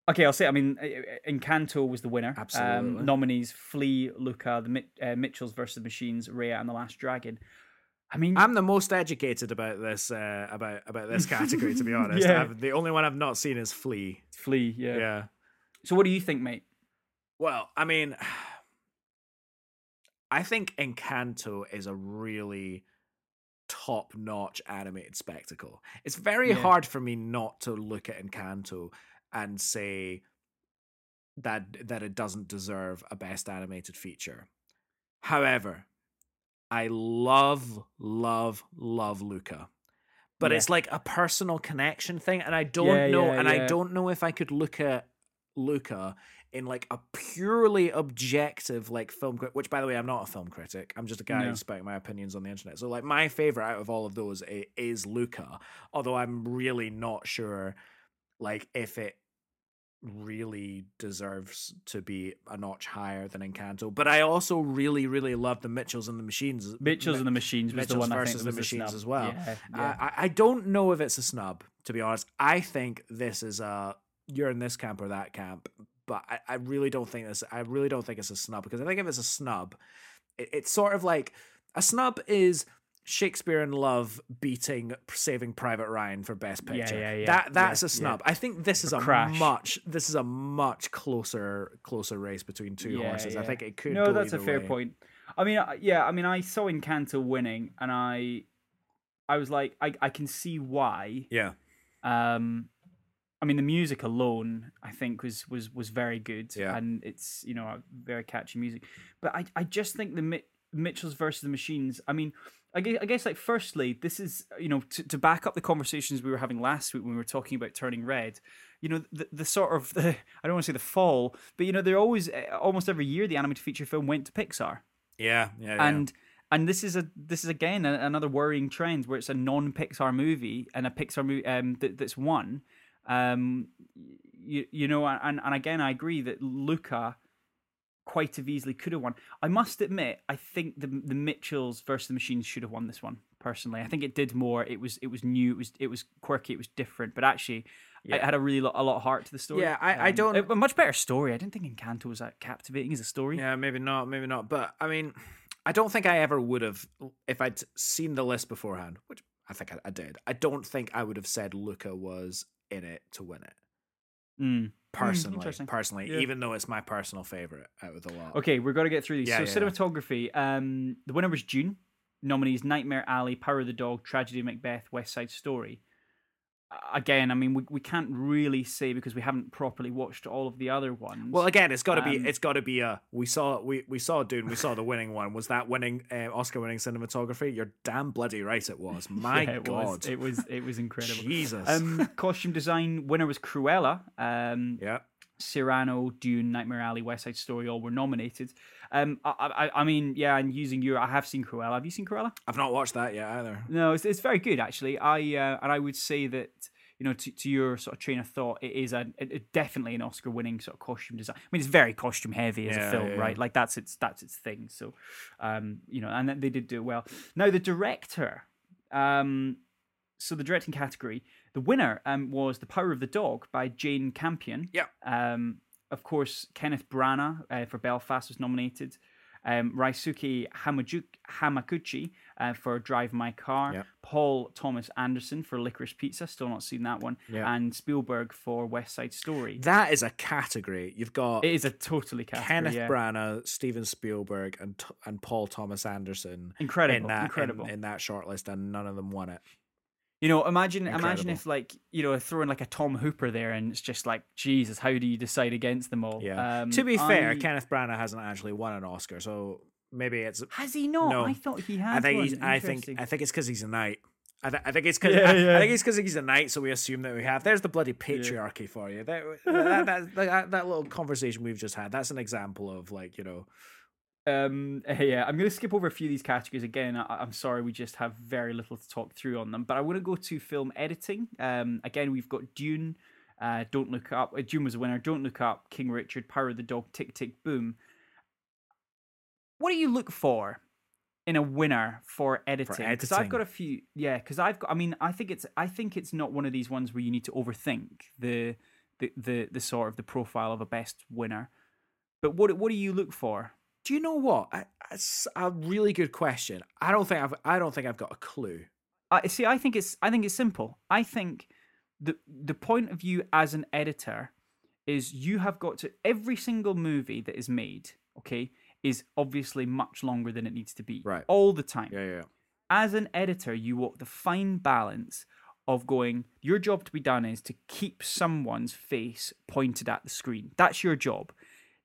okay, I'll say. I mean, Encanto was the winner.
Absolutely.
Um, nominees: Flee, Luca, the Mit- uh, Mitchells versus Machines, Raya, and the Last Dragon. I mean,
I'm the most educated about this uh, about about this category. to be honest,
Yeah.
I've, the only one I've not seen is Flee.
Flee. Yeah.
yeah.
So, what do you think, mate?
Well, I mean, I think Encanto is a really top notch animated spectacle. It's very
Yeah.
hard for me not to look at Encanto and say that that it doesn't deserve a best animated feature. However, I love love love Luca. But
Yeah.
it's like a personal connection thing and I don't
Yeah,
know
yeah,
and I don't know if I could look at Luca in like a purely objective like film crit which by the way I'm not a film critic I'm just a guy
No.
spouting my opinions on the internet so like my favorite out of all of those i- is Luca although I'm really not sure like if it really deserves to be a notch higher than Encanto but I also really really love the Mitchells and the Machines
Mitchells
Mi-
and the Machines was the
Mitchells
one I think
versus the
was a
Machines
snub.
as well.
Yeah,
I-
yeah.
I, I don't know if it's a snub, to be honest. I think this is a you're in this camp or that camp, but I, I really don't think this. I really don't think it's a snub because I think if it's a snub, it, it's sort of like a snub is Shakespeare in Love beating Saving Private Ryan for Best Picture.
yeah, yeah, yeah.
That that's
yeah,
a snub. I think this is
Or
a much this is a much closer closer race between two
Yeah,
horses. I think it could.
no, that's a fair
way.
point. I mean, yeah, I mean, I saw Encanto winning, and I, I was like, I, I can see why.
Yeah.
Um, I mean, the music alone, I think, was was was very good,
Yeah.
and it's you know a very catchy music. But I, I just think the Mi- Mitchells versus the Machines. I mean, I guess, I guess like firstly, this is you know to, to back up the conversations we were having last week when we were talking about turning red. You know, the, the sort of the I don't want to say the fall, but you know, they're always eh, almost every year the animated feature film went to Pixar
Yeah. Yeah. yeah.
and and this is a this is again a, another worrying trend where it's a non Pixar movie and a Pixar movie um, that, that's won. Um, you, you know, and and again, I agree that Luca quite have easily could have won. I must admit, I think the the Mitchells versus the Machines should have won this one. Personally, I think it did more. It was it was new. It was it was quirky. It was different. But actually, it had a really lo- a lot of heart to the story.
Yeah, I- I
Um,
don't-
a, a much better story. I didn't think Encanto was that captivating as a story.
Yeah, maybe not, maybe not. But I mean, I don't think I ever would have if I'd seen the list beforehand, which I think I, I did. I don't think I would have said Luca was in it to win it.
Mm.
Personally,
interesting.
personally,
Yeah.
even though it's my personal favorite out of the lot.
Okay, we're going to get through these.
Yeah,
so
yeah.
cinematography. Um, the winner was Dune. Nominees: Nightmare Alley, Power of the Dog, Tragedy of Macbeth, West Side Story. Again, I mean, we, we can't really say because we haven't properly watched all of the other ones.
Well, again, it's got to be.
Um,
It's got to be a. We saw. We we saw Dune. We saw the winning one. Was that winning uh, Oscar-winning cinematography? You're damn bloody right. It was. My
Yeah, it
God.
was it was it was incredible.
Jesus.
Um, costume design winner was Cruella. Um,
yeah.
Cyrano, Dune, Nightmare Alley, West Side Story, all were nominated. Um, I, I, I mean, yeah, and using your, I have seen Cruella. Have you seen Cruella?
I've not watched that yet either.
No, it's, it's very good actually. I uh, and I would say that you know to, to your sort of train of thought, it is a it- definitely an Oscar-winning sort of costume design. I mean, it's very costume heavy as
Yeah,
a film,
yeah,
right? Like that's its that's its thing. So, um, you know, and they did do it well. Now the director, um, so the directing category, the winner um was The Power of the Dog by Jane Campion.
Yeah.
Um, of course, Kenneth Branagh uh, for Belfast was nominated. Um, Ryusuke Hamajuk- Hamaguchi uh, for Drive My Car.
Yeah.
Paul Thomas Anderson for Licorice Pizza. Still not seen that one.
Yeah.
And Spielberg for West Side Story.
That is a category. You've got
it is a totally category.
Kenneth
yeah.
Branagh, Steven Spielberg, and T- and Paul Thomas Anderson
Incredible.
in that in-
incredible.
In, that shortlist, and none of them won it.
You know, imagine imagine if like you know throwing like a Tom Hooper there, and it's just like Jesus, how do you decide against them all?
Yeah.
Um,
to be fair,
I-
Kenneth Branagh hasn't actually won an Oscar, so maybe it's.
has he not?
No.
I thought he had.
I think
one.
he's. I think. I think it's because he's a knight. I, th- I think it's because
Yeah,
I,
yeah.
I think it's because he's a knight, so we assume that we have. There's the bloody patriarchy for you. That, that, that, that, that little conversation we've just had. That's an example of like you know.
Um, yeah, I'm going to skip over a few of these categories again. I, I'm sorry, we just have very little to talk through on them. But I want to go to film editing. Um, again, we've got Dune. Uh, Don't look up. Uh, Dune was a winner. Don't look up. King Richard. Power of the Dog. Tick Tick Boom. What do you look for in a winner for editing because I've got a few. Yeah, because I've got. I mean, I think it's. I think it's not one of these ones where you need to overthink the the the, the sort of the profile of a best winner. But what what do you look for?
Do you know what? I, it's a really good question. I don't think I've I don't think I've got a clue.
I see. I think it's. I think it's simple. I think the the point of view as an editor is you have got to every single movie that is made. Okay, is obviously much longer than it needs to be.
Right.
All the time.
Yeah, yeah.
As an editor, you walk the fine balance of going. Your job to be done is to keep someone's face pointed at the screen. That's your job.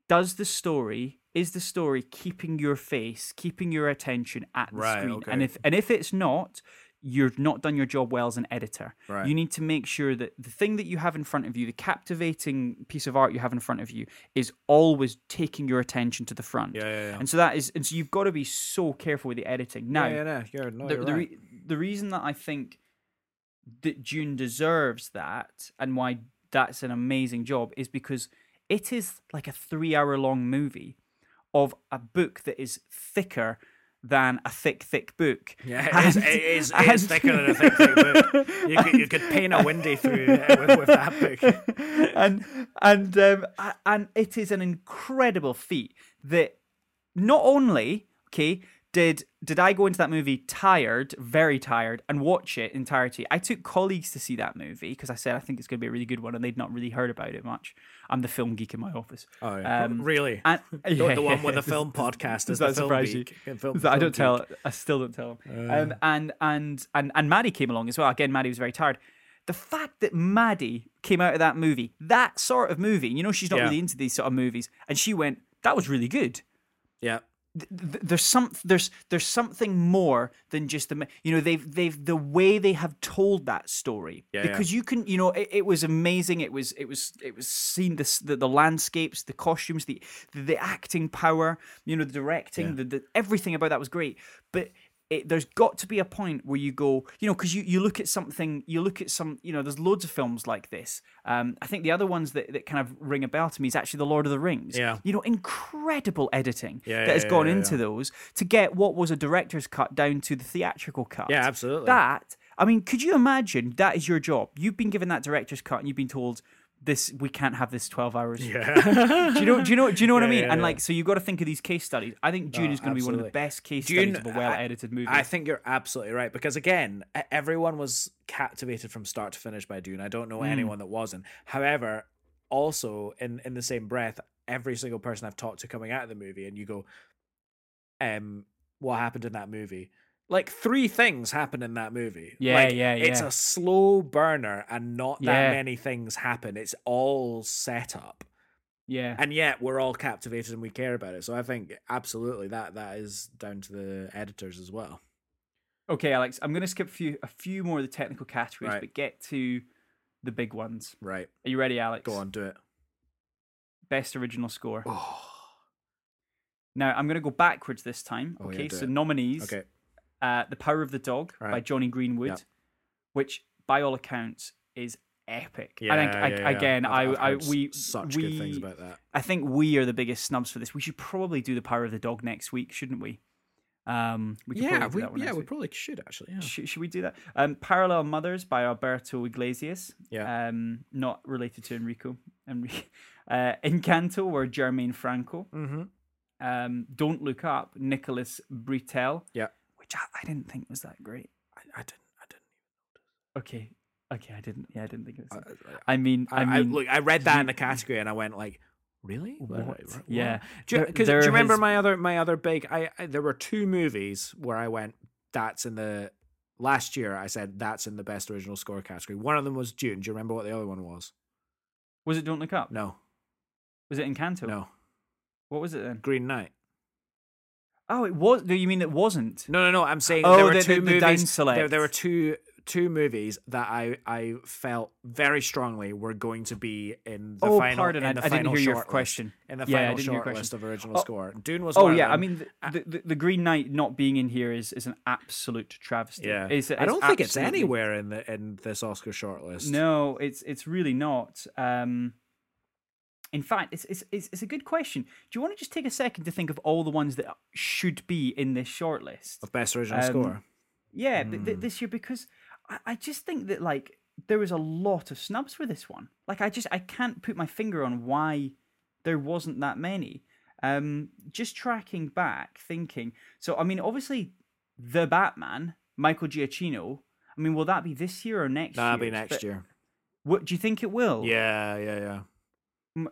Does the story is the story keeping your face, keeping your attention at the
Right,
screen? And if and if it's not, you've not done your job well as an editor.
Right.
You need to make sure that the thing that you have in front of you, the captivating piece of art you have in front of you, is always taking your attention to the front.
Yeah, yeah, yeah.
And so that is, and so you've got to be so careful with the editing. Now,
yeah, yeah, you're, no,
the, the,
right.
re- the reason that I think that Dune deserves that and why that's an amazing job is because it is like a three hour long movie of a book that is thicker than a thick, thick book.
Yeah, it is,
And-
it is, it is
and-
thicker than a thick, thick book. You could, you could paint a windy through with, with that book.
and and um, and it is an incredible feat that not only okay did did I go into that movie tired, very tired, and watch it entirety. I took colleagues to see that movie because I said I think it's going to be a really good one, and they'd not really heard about it much. I'm the film geek in my office.
Oh, yeah.
Um,
really?
And,
the,
yeah,
the one with the film podcast
does
is the
that
film
surprise you?
geek. and Film,
Is that I don't tell. I still don't tell him. um, and and and and Maddie came along as well. Again, Maddie was very tired. The fact that Maddie came out of that movie, that sort of movie, you know, she's not
Yeah.
really into these sort of movies, and she went, "That was really good."
Yeah.
Th- th- There's some there's there's something more than just the you know they've they've the way they have told that story
Yeah, yeah.
because you can you know it, it was amazing it was it was it was seen this the, the landscapes the costumes the, the the acting power you know the directing
Yeah.
the, the everything about that was great but it, there's got to be a point where you go, you know, because you, you look at something, you look at some, you know, there's loads of films like this. Um, I think the other ones that, that kind of ring a bell to me is actually The Lord of the Rings.
Yeah.
You know, incredible editing
Yeah,
that has
yeah,
gone
yeah,
into those to get what was a director's cut down to the theatrical cut.
Yeah, absolutely.
That, I mean, could you imagine that is your job? You've been given that director's cut and you've been told, this we can't have this 12 hours
yeah.
do you know? Do you know? Do you know what I mean?
yeah,
and
yeah.
like, so you've got to think of these case studies. I think Dune
No,
is going to be one of the best case studies of a well-edited movie.
I think you're absolutely right because again, everyone was captivated from start to finish by Dune. I don't know
Mm.
anyone that wasn't. However, also in in the same breath, every single person I've talked to coming out of the movie, and you go, um, what happened in that movie? Like three things happen in that movie.
Yeah,
Like,
yeah,
It's a slow burner, and not that
Yeah.
many things happen. It's all set up
yeah.
and yet we're all captivated and we care about it. So I think absolutely that that is down to the editors as well.
Okay, Alex, I'm going to skip a few, a few more of the technical categories,
Right.
but get to the big ones.
Right.
Are you ready, Alex?
Go on, do it.
Best original score.
Oh.
Now, I'm going to go backwards this time.
Oh, yeah,
okay,
do
so
it.
nominees
Okay.
Uh, The Power of the Dog by Jonny Greenwood,
Yep.
which, by all accounts, is epic.
Yeah,
I think, I,
yeah, yeah.
again,
I've-
I,
I've
I,
s-
we,
such
we,
good things about that.
I think we are the biggest snubs for this. We should probably do The Power of the Dog next week, shouldn't we? Um, we
Yeah, we, yeah, we
week.
probably should actually. Yeah.
Should, should we do that? Um, Parallel Mothers by Alberto Iglesias.
Yeah.
Um, not related to Enrico. Enrico. Uh, Encanto or Germaine Franco.
Mm-hmm.
Um, Don't Look Up, Nicholas Britell.
Yeah.
Which I, I didn't think it was that great.
I, I didn't. I didn't. even notice.
Okay. Okay, I didn't. Yeah, I didn't think it was.
I,
that-
I,
I mean, I, mean,
look, I read that in the category and I went like, really?
What?
What?
Yeah.
Do you,
There-
'cause do you remember
has-
my other my other big? I, I there were two movies where I went. That's in the last year. I said that's in the best original score category. One of them was Dune. Do you remember what the other one was?
was it Don't Look Up?
No,
Was it Encanto?
no,
What was it then?
Green Knight.
Oh, it was. No, you mean it wasn't?
No, no, no. I'm saying
Oh,
there were
the-
two
the- the
movies. There, there were two two movies that I I felt very strongly were going to be in the
oh,
final.
pardon.
in
I,
the
I didn't
final
hear your
list-
question.
in the
Yeah,
final
didn't
short list of original
Oh,
score. Dune was.
Oh yeah, I mean the, the, the Green Knight not being in here is, is an absolute travesty.
yeah.
It's-
I don't think it's anywhere in the in this Oscar shortlist.
No, it's it's really not. Um, in fact, it's, it's it's it's a good question. Do you want to just take a second to think of all the ones that should be in this shortlist?
Of best original
Um,
score.
Yeah, th- th-
Hmm.
this year because I, I just think that like there was a lot of snubs for this one. Like I just I can't put my finger on why there wasn't that many. Um, just tracking back, thinking. So I mean, obviously, the Batman, Michael Giacchino. I mean, will that be this year or next
That'll
year?
be next
But
year.
What do you think it will?
Yeah, yeah, yeah.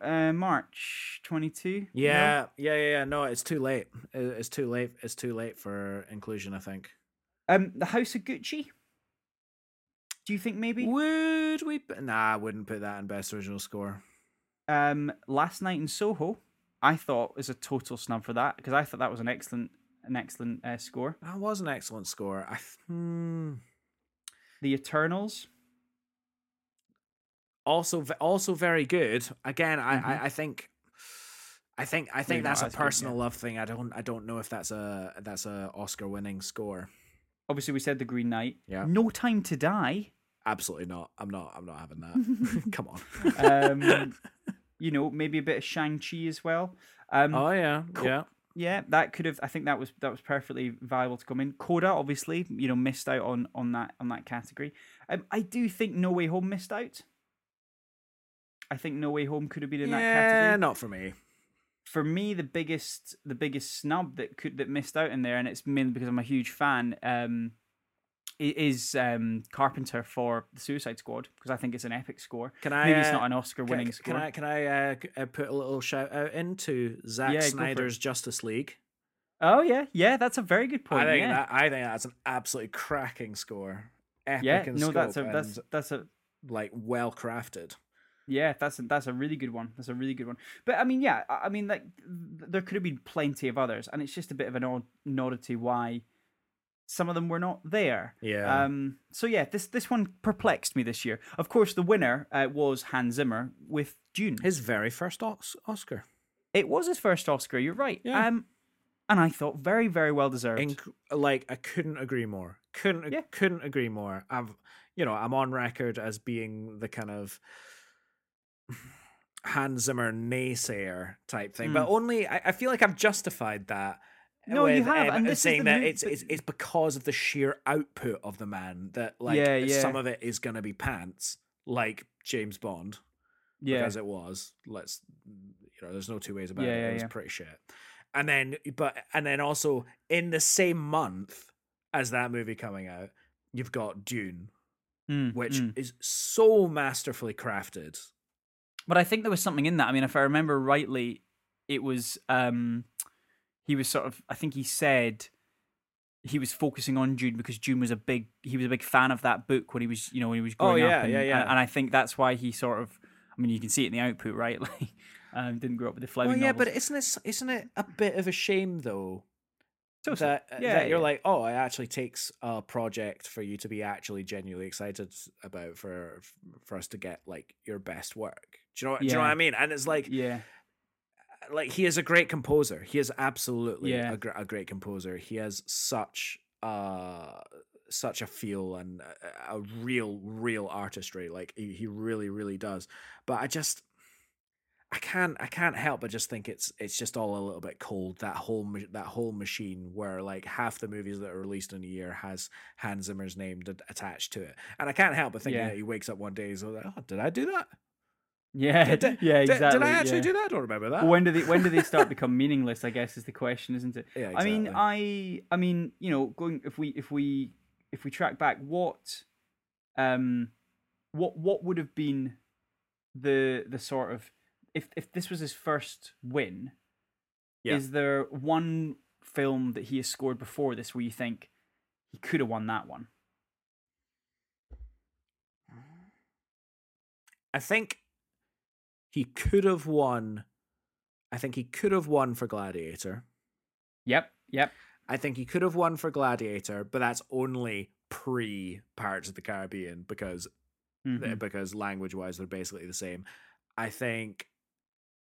Uh, March twenty two.
Yeah, yeah, yeah, yeah. No, it's too late. It's too late. It's too late for inclusion. I think.
Um, the House of Gucci. Do you think maybe?
Would we? Nah, I wouldn't put that in best original score.
Um, Last Night in Soho, I thought was a total snub for that because I thought that was an excellent, an excellent uh, score.
That was an excellent score. I th- hmm.
The Eternals.
Also also very good. Again, I
Mhm.
I, I think. I think I think
not
that's a
good, yeah.
personal love thing. I don't I don't know if that's a that's a Oscar winning score.
Obviously, we said The Green Knight.
Yeah.
No Time to Die.
Absolutely not. I'm not I'm not having that. Come on.
Um, you know, maybe a bit of Shang Chi as well. Um,
oh yeah,
co-
yeah.
yeah, that could have. I think that was that was perfectly viable to come in. Coda, obviously, you know, missed out on on that on that category. Um, I do think No Way Home missed out. I think No Way Home could have been in that
Yeah,
category.
not for me.
for me the biggest the biggest snub that could that missed out in there and it's mainly because i'm a huge fan um is um carpenter for the suicide squad because i think it's an epic score
Can I?
maybe it's
uh,
not an oscar
can-
winning
can,
score
I can I uh, uh, put a little shout out into Zack
Yeah, go for it.
Snyder's Justice League?
oh yeah yeah that's a very good point
I think
yeah
that I think that's an absolutely cracking score. Epic
yeah no that's a that's that's a
like well crafted.
Yeah that's a, that's a really good one that's a really good one but i mean yeah i mean like th- there could have been plenty of others and it's just a bit of an odd oddity why some of them were not there
Yeah.
Um, so yeah, this this one perplexed me this year. Of course, the winner uh, was Hans Zimmer with Dune.
His very first Os- Oscar.
It was his first Oscar. You're right.
Yeah.
Um, and I thought very very well deserved.
Inc- like I couldn't agree more. Couldn't
Yeah.
couldn't agree more. I've you know I'm on record as being the kind of Hans Zimmer naysayer type thing, but only I, I feel like I've justified that.
Hmm. No, you have,
um,
and this is
saying
the
that
mo-
it's,
but-
it's it's because of the sheer output of the man that like
Yeah, yeah.
some of it is gonna be pants, like James Bond,
yeah.
because it was. Let's you know, there's no two ways about
Yeah,
it. It was pretty shit. And then, but and then also in the same month as that movie coming out, you've got Dune,
Mm,
which
mm.
is so masterfully crafted.
But I think there was something in that. I mean, if I remember rightly, it was um, he was sort of. I think he said he was focusing on Dune because Dune was a big. He was a big fan of that book when he was, you know, when he was
Oh,
growing
yeah,
up. And,
yeah, yeah.
And, and I think that's why he sort of. I mean, you can see it in the output, right? Like, um, didn't grow up with the Fleming
Well, yeah,
novels.
but isn't it isn't it a bit of a shame though
Totally.
that
Yeah,
that you're
yeah.
like, oh, it actually takes a project for you to be actually genuinely excited about for for us to get like your best work. Do you know? Do you know what I mean? And it's like,
yeah,
like he is a great composer. He is absolutely
Yeah.
a, gr- a great composer. He has such uh such a feel and a, a real real artistry. Like he, he really really does. But I just I can't I can't help but just think it's it's just all a little bit cold that whole that whole machine where like half the movies that are released in a year has Hans Zimmer's name d- attached to it, and I can't help but thinking
Yeah.
that he wakes up one day and he's like, oh, did I do that?
Yeah,
Did,
yeah, exactly.
Did I actually
yeah.
do that? I don't remember that.
When do they when do they start become meaningless? I guess is the question, isn't it?
Yeah, exactly.
I mean. I I mean, you know, going if we if we if we track back, what um what what would have been the the sort of if if this was his first win,
Yeah.
is there one film that he has scored before this where you think he could have won that one?
I think he could have won. I think he could have won for Gladiator.
Yep, yep.
I think he could have won for Gladiator, but that's only pre Pirates of the Caribbean because
mhm.
because language wise they're basically the same. I think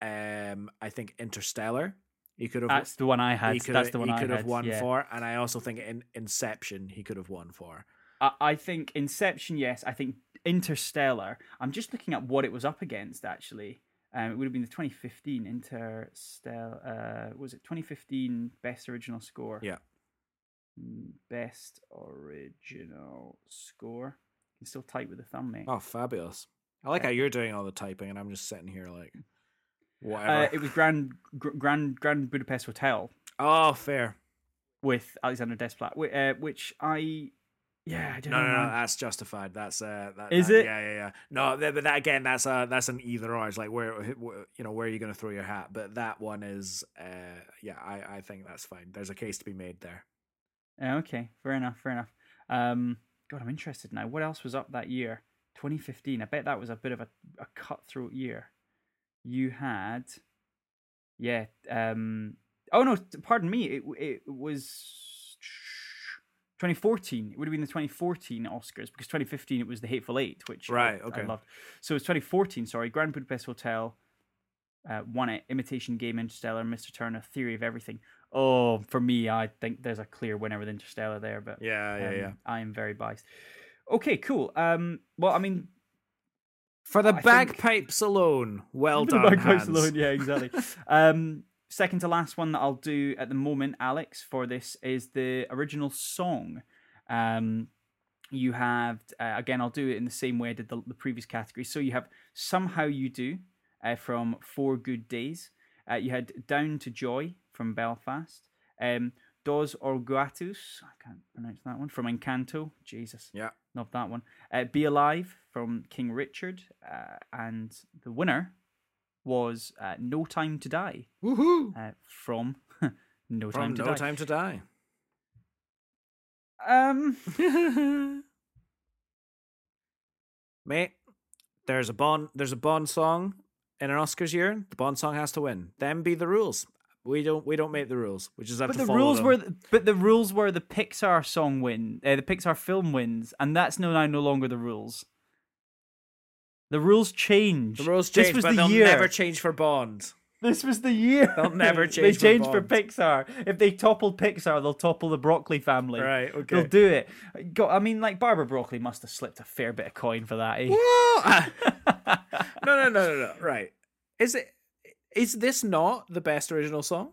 um I think Interstellar he could have
That's the one I had.
he could
That's
have,
the one
he
I
could
had.
have won
yeah.
for and I also think in Inception he could have won for.
I, I think Inception, yes. I think Interstellar. I'm just looking at what it was up against actually. Um, it would have been the 2015 Interstellar. Uh, was it 2015 Best Original Score?
Yeah.
Mm, Best Original Score. You can still type with the thumb, mate.
Oh, fabulous! I like
Yeah.
how you're doing all the typing, and I'm just sitting here like
Uh,
whatever.
it was Grand Gr- Grand Grand Budapest Hotel
oh, fair.
with Alexander Desplat, uh, which I, yeah, I don't
No,
know.
no, no, that's justified. That's uh, that,
Is
that-
it?
Yeah, yeah, yeah. No, but that again, that's uh, that's an either or. It's like where, where you know, where are you going to throw your hat? But that one is, uh, yeah, I, I think that's fine. There's a case to be made there.
Okay, fair enough, fair enough. Um, God, I'm interested now. What else was up that year? 2015. I bet that was a bit of a, a cutthroat year. You had, yeah. Um, oh no, pardon me. It it was 2014. It would have been the 2014 Oscars because 2015 it was the Hateful Eight, which I-
Right,
I,
okay.
loved. So it's 2014. Sorry, Grand Budapest Hotel. Uh, won it. Imitation Game, Interstellar, Mr. Turner, Theory of Everything. Oh, for me, I think there's a clear winner with Interstellar there, but
Yeah, yeah,
um,
yeah.
I am very biased. Okay, cool. Um, well, I mean,
For the
I think-
bagpipes alone, well
for the
done.
bagpipes
Hans.
alone, yeah, exactly. um, second to last one that I'll do at the moment, Alex, for this is the original song. Um, you have uh, again, I'll do it in the same way I did the, the previous category. So you have somehow you do uh, from Four Good Days. Uh, you had Down to Joy from Belfast. Um, Dos Orgatus, I can't pronounce that one, from Encanto. Jesus.
Yeah.
Love that one. Uh, Be Alive from King Richard. Uh, and the winner was uh, No Time to Die
Woohoo!
uh, from No
From
Time to Die.
No
Die.
Time to Die.
Um,
Mate, there's a Bond there's a Bond song in an Oscars year. The Bond song has to win. Them be the rules. We don't we don't make the rules. We just have
but
to
the rules
them.
were, the, but the rules were the Pixar song win, uh, the Pixar film wins, and that's no now no longer the rules. The rules change.
the rules change, This
was
but
the
they'll
year.
never change for Bond.
This was the year.
They'll never
they
change for
changed for
Bond.
Pixar. If they topple Pixar, they'll topple the Broccoli family.
Right, Okay.
They'll do it. I mean, like Barbara Broccoli must have slipped a fair bit of coin for that. Eh?
No, no, no, no, no. Right. Is it is this not the best original song?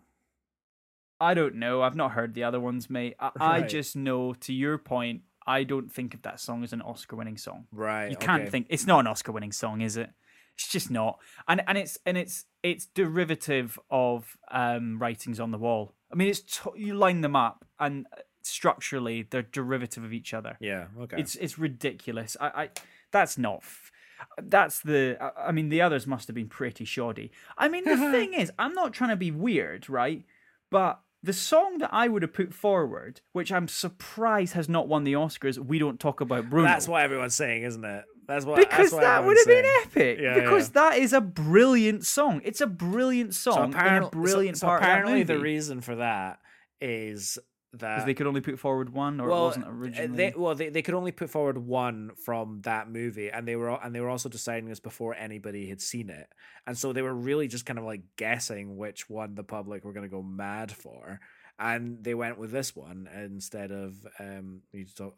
I don't know. I've not heard the other ones, mate. I, I just know, to your point, I don't think of that song as an Oscar-winning song.
Right.
You can't
okay.
think it's not an Oscar-winning song, is it? It's just not. And and it's and it's it's derivative of um, writings on the wall. I mean, it's t- you line them up, and structurally they're derivative of each other.
Yeah, okay.
It's it's ridiculous. I, I that's not. F- that's the. I mean, the others must have been pretty shoddy. I mean, the thing is, I'm not trying to be weird, right? But the song that I would have put forward, which I'm surprised has not won the Oscars, we don't talk about Bruno.
That's what everyone's saying, isn't it? That's what
because
that's what
that would have been epic.
Yeah,
because
yeah.
that is a brilliant song. It's a brilliant
So
song a
apparently,
brilliant
so, so apparently the reason for that is that
Because they could only put forward one, or
well,
it wasn't
uh,
originally.
They, well, they, they could only put forward one from that movie, and they were and they were also deciding this before anybody had seen it, and so they were really just kind of like guessing which one the public were going to go mad for, and they went with this one instead of um. To talk.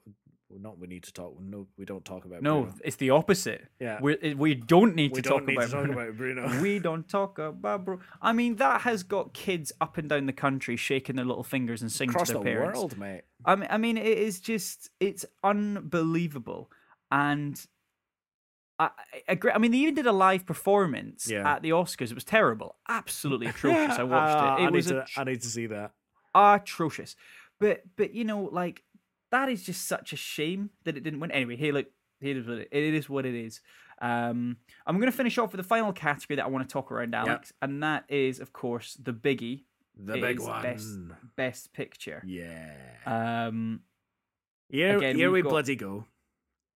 Not we need to talk. No, we don't talk about.
no,
Bruno.
it's the opposite.
Yeah.
we we don't need
we
to
don't
talk
need
about
to talk
Bruno.
about Bruno.
we don't talk about Bruno. I mean, that has got kids up and down the country shaking their little fingers and singing
across
to
the
their parents.
world, mate.
I mean, I mean, it is just it's unbelievable, and I, I agree. I mean, they even did a live performance
Yeah.
at the Oscars. It was terrible, absolutely atrocious. I watched
Ah,
it. It
I
was
need to. I need to see that.
atrocious. But but you know, like that is just such a shame that it didn't win. Anyway, here, look, it is what it, it is. What it is. Um, I'm going to finish off with the final category that I want to talk around, Alex, and that is, of course, the biggie,
The big one.
best- Best Picture.
Yeah.
Um,
here,
again,
here
we've got-
bloody go.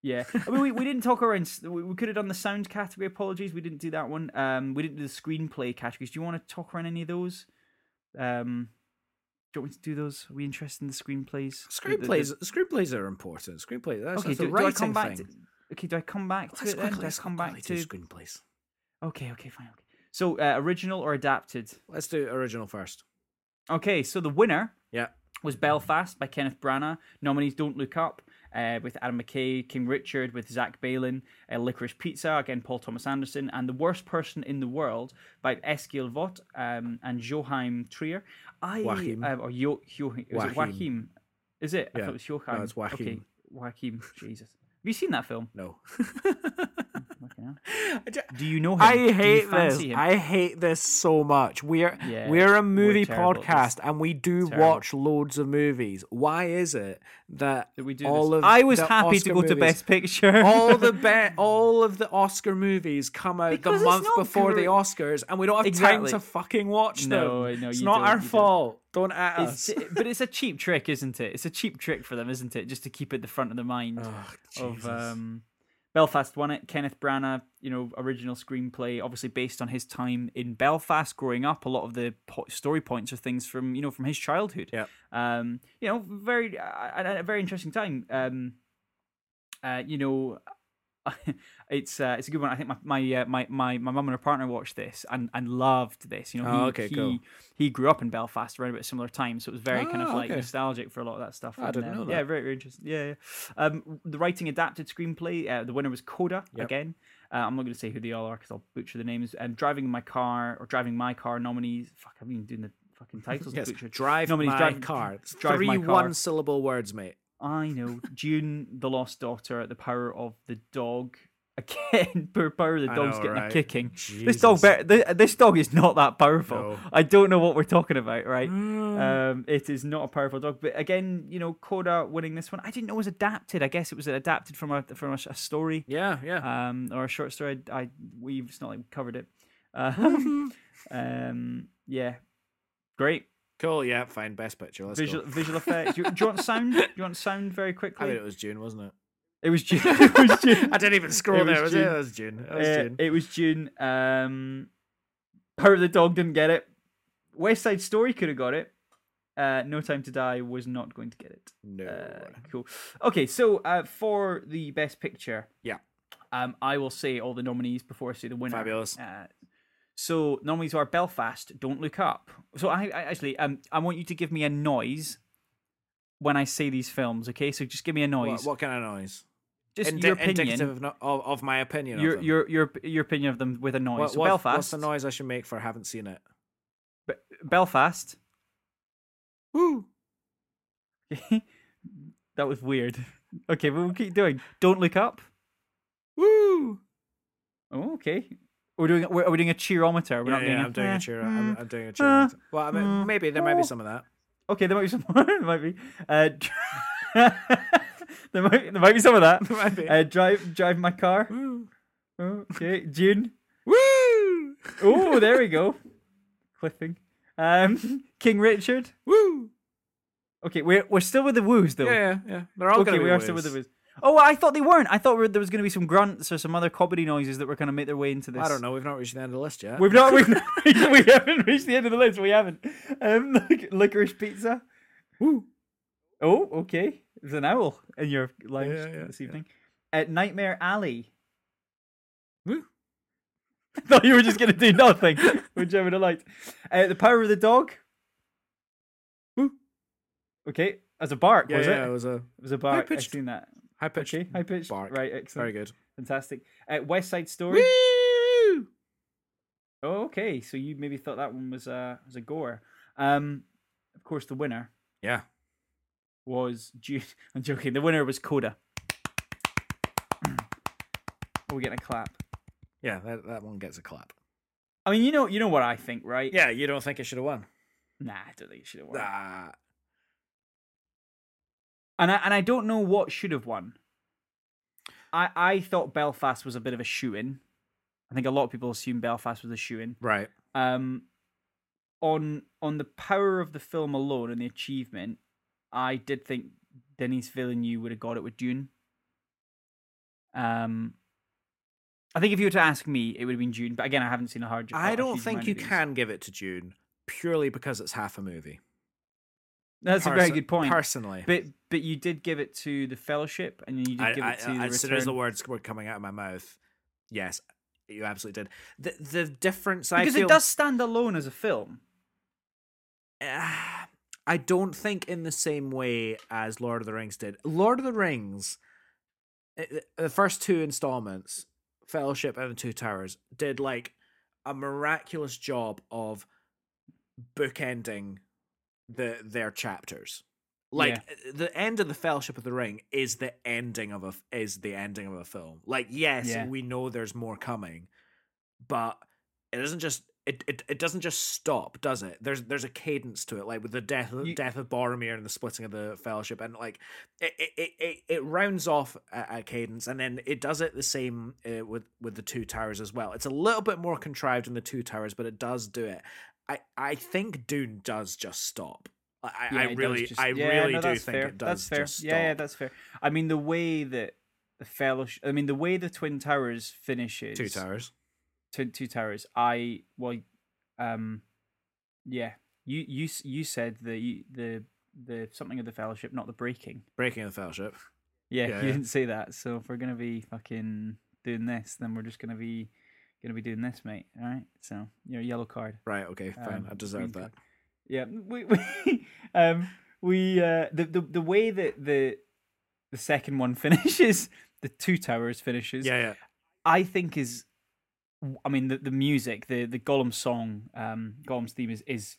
yeah, I mean, we, we didn't talk around. We, we could have done the sound category. Apologies, we didn't do that one. Um, we didn't do the screenplay categories. Do you want to talk around any of those? Um, do you want me to do those? Are we interested in the screenplays? The- the- the-
Screenplays, screenplays are important. Screenplays. That's,
okay,
that's
do, do I come back?
thing.
To, okay, do I come back to
Let's
it then?
quickly,
Do
let's
come back to?
screenplays.
Okay, okay, fine. Okay. So uh, original or adapted?
Let's do original first.
Okay, so the winner
Yeah.
was Belfast by Kenneth Branagh. Nominees Don't Look Up, uh, with Adam McKay, King Richard with Zach Baylin, uh, Licorice Pizza again Paul Thomas Anderson, and The Worst Person in the World by Eskil Vogt um, and Joachim Trier. I
Joachim.
uh, or Yo, Yo, is it
Joachim.
Joachim? Is it? I
Yeah.
thought it was Joachim.
No, it's Joachim.
Okay, Joachim. Jesus. Have you seen that film?
No.
Okay.
I ju-
Do you know him?
I hate this.
him?
I hate this so much. We're
Yeah,
we're a
we're
movie podcast and we do
Terrible.
watch loads of movies. Why is it that
That we do
all
this.
of
I was happy
Oscar
to go to Best Picture.
all the be- all of the Oscar movies come out
Because
the month before the. Oscars, and we don't have
Exactly.
time to fucking watch them.
No, I know,
it's not our fault. Don't at us.
It's, but it's a cheap trick, isn't it? It's a cheap trick for them, isn't it? Just to keep it the front of the mind
Oh,
of um, Belfast won it. Kenneth Branagh, you know, original screenplay, obviously based on his time in Belfast, growing up. A lot of the po- story points are things from you know from his childhood.
Yeah.
Um, you know, very uh, a very interesting time. Um, uh, you know. it's uh, it's a good one. I think my my uh, my my my mum and her partner watched this and, and loved this. You know,
Oh,
he,
okay,
he,
cool.
he grew up in Belfast around about a similar time, so it was very kind of
Ah,
like
okay.
nostalgic for a lot of that stuff.
I
and,
didn't
um,
know
Yeah, very, very interesting. Yeah, yeah. Um, the writing adapted screenplay. Uh, the winner was Coda
Yep.
again. Uh, I'm not going to say who they all are because I'll butcher the names. Um, driving my car or driving my car nominees. Fuck, I've been doing the fucking titles.
yes, drive
Nominees,
my
drive-
car.
Drive
three
my car.
one syllable words, mate.
I know. Dune, the Lost Daughter, at The Power of the Dog. Again, poor Power of the
I
Dog's
know,
getting a
right?
kicking. This dog,
Jesus.
be- this dog is not that powerful.
No.
I don't know what we're talking about, right?
Mm.
Um, it is not a powerful dog, but again, you know, Coda winning this one. I didn't know it was adapted. I guess it was adapted from a from a, a story,
Yeah, yeah.
um, or a short story. I, I we've it's not like we covered it. Uh, um, yeah, great
cool. Yeah, fine. Best picture. Let's
visual
go.
visual effects. Do you, do you want sound? Do you want sound very quickly?
I mean, it was Dune, wasn't it?
it was Dune. it was Dune.
I didn't even scroll
It
there. Was it? It was Dune. It was
Uh,
Dune.
it was Dune. Um, Power of the Dog didn't get it. West Side Story could have got it. Uh, no Time to Die was not going to get it.
no.
Uh, cool. Okay, so uh, for the best picture,
Yeah.
um, I will say all the nominees before I say the winner.
Fabulous.
Uh, so nominees our Belfast, Don't Look Up. So I, I actually, um, I want you to give me a noise when I say these films. Okay, so just give me a noise.
what kind of noise?
just
Indi-
your opinion.
Indicative of, no- of, of my opinion.
Your
of them.
your your your opinion of them with a noise.
What,
so
what-
Belfast.
What's the noise I should make for I haven't seen it?
Be- Belfast.
Woo!
that was weird. Okay, but we'll keep doing. Don't look up.
Woo!
Oh, okay. We're doing. We're, are we doing a cheerometer? We're
yeah,
not doing.
yeah,
a,
I'm doing
eh,
a cheer.
mm.
I'm, I'm doing a cheer.
uh,
well, I mean,
mm,
maybe there might be
oh.
some of that.
Okay, there might be some. there might be. Uh, there might. There might be some of that.
There might be.
Uh, drive. Drive my car.
Woo!
Okay, Dune.
Woo!
Oh, there we go. Clipping. Um, King Richard.
Woo!
Okay, we're we're still with the woos though.
Yeah, yeah, yeah. They're all
okay, we are still with the woos. Oh, I thought they weren't. I thought there was going to be some grunts or some other comedy noises that were going to make their way into this.
I don't know. We've not reached the end of the list yet.
We've not. We've not we haven't reached the end of the list. We haven't. Um, licorice pizza.
Woo!
Oh, okay. There's an owl in your lounge
Yeah, yeah,
this
yeah.
evening. At Nightmare Alley.
Woo!
I thought you were just going to do nothing, which I would have liked. Uh, the Power of the Dog.
Woo!
Okay, as a bark,
Yeah,
was
yeah.
it?
It was a
It was a bark. I've
pitched.
seen that.
High pitched.
Okay, high pitched. Right, excellent.
Very good.
Fantastic. Uh, West Side Story.
Woo!
Oh, okay. So you maybe thought that one was a was a goer. Um, of course, the winner
Yeah.
was Dune. I'm joking. The winner was Coda. We're getting a clap.
Yeah, that, that one gets a clap.
I mean, you know, you know what I think, right?
Yeah, you don't think it should have won?
Nah, I don't think it should have won.
Ah,
And I and I don't know what should have won. I I thought Belfast was a bit of a shoe in. I think a lot of people assume Belfast was a shoe in.
right.
um, on on the power of the film alone and the achievement, I did think Denis Villeneuve would have got it with Dune. Um, I think if you were to ask me, it would have been Dune. But again, I haven't seen a hard.
I don't think you can give it to Dune purely because it's half a movie.
That's a very good point.
Personally,
But but you did give it to the Fellowship, and you did
I,
give
I,
it to
I-
the
as soon as the words were coming out of my mouth, yes, you absolutely did. The the difference I
because
feel
it does stand alone as a film.
Ah, I don't think in the same way as Lord of the Rings did. Lord of the Rings, eh, eh, the first two installments, Fellowship and the Two Towers, did like a miraculous job of bookending the their chapters. Like
Yeah.
the end of the Fellowship of the Ring is the ending of a is the ending of a film. Like yes,
Yeah.
we know there's more coming, but it doesn't just it, it, it doesn't just stop, does it? There's there's a cadence to it, like with the death of,
You-
death of Boromir and the splitting of the Fellowship, and like it it, it, it, it rounds off a, a cadence, and then it does it the same uh, with with the Two Towers as well. It's a little bit more contrived in the Two Towers, but it does do it. I I think Dune does just stop. I, I-
Yeah,
I really
just-
I
yeah,
really
no,
do think
fair.
it does
That's fair.
just
Yeah, yeah, that's fair. I mean, the way that the fellowship. I mean, the way the Twin Towers finishes.
Two Towers.
Two, two towers. I well, um, yeah. You you you said the the the something of the fellowship, not the breaking.
Breaking of the Fellowship.
Yeah,
Yeah,
you
yeah.
didn't say that. So if we're gonna be fucking doing this, then we're just gonna be gonna be doing this, mate. All right. So you're a yellow card.
Right. Okay. Fine.
Um,
I deserve that.
card. Yeah, we, we um we uh the, the the way that the the second one finishes, the two towers finishes,
Yeah. Yeah.
I think is I mean the the music, the the Gollum song, um Gollum's theme is is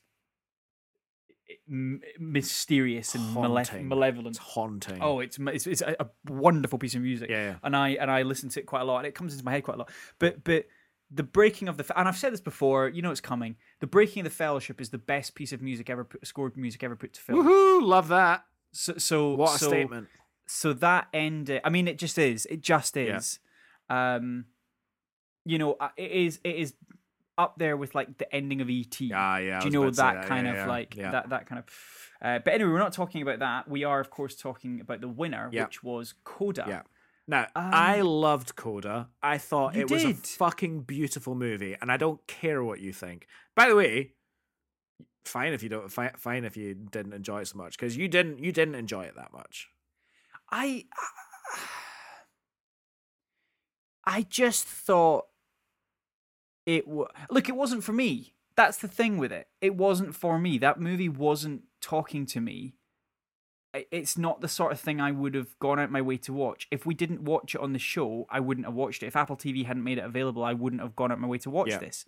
mysterious and
Haunting.
malevolent.
It's haunting.
Oh, it's it's, it's a, a wonderful piece of music
Yeah. Yeah.
and I and I listen to it quite a lot, and it comes into my head quite a lot. But but the breaking of the and I've said this before, you know it's coming. The breaking of the Fellowship is the best piece of music ever put, scored music ever put to film.
Woohoo! Love that.
So so
What a
so,
statement.
So that end, I mean, it just is. It just
Yeah.
is. Um, you know, uh, it is. It is up there with like the ending of ET.
Yeah, yeah.
Do you know
say
that kind
yeah,
of
yeah,
like
yeah.
that that kind of? Uh, but anyway, we're not talking about that. We are, of course, talking about the winner,
Yeah.
which was Coda.
Now, I
Um,
loved Coda. I thought it was a fucking beautiful movie, and I don't care what you think. By the way, fine if you don't. Fine if you didn't enjoy it so much, because you didn't. You didn't enjoy it that much.
I I just thought it was look. It wasn't for me. That's the thing with it. It wasn't for me. That movie wasn't talking to me. It's not the sort of thing I would have gone out my way to watch. If we didn't watch it on the show, I wouldn't have watched it. If Apple TV hadn't made it available, I wouldn't have gone out my way to watch
Yeah.
this.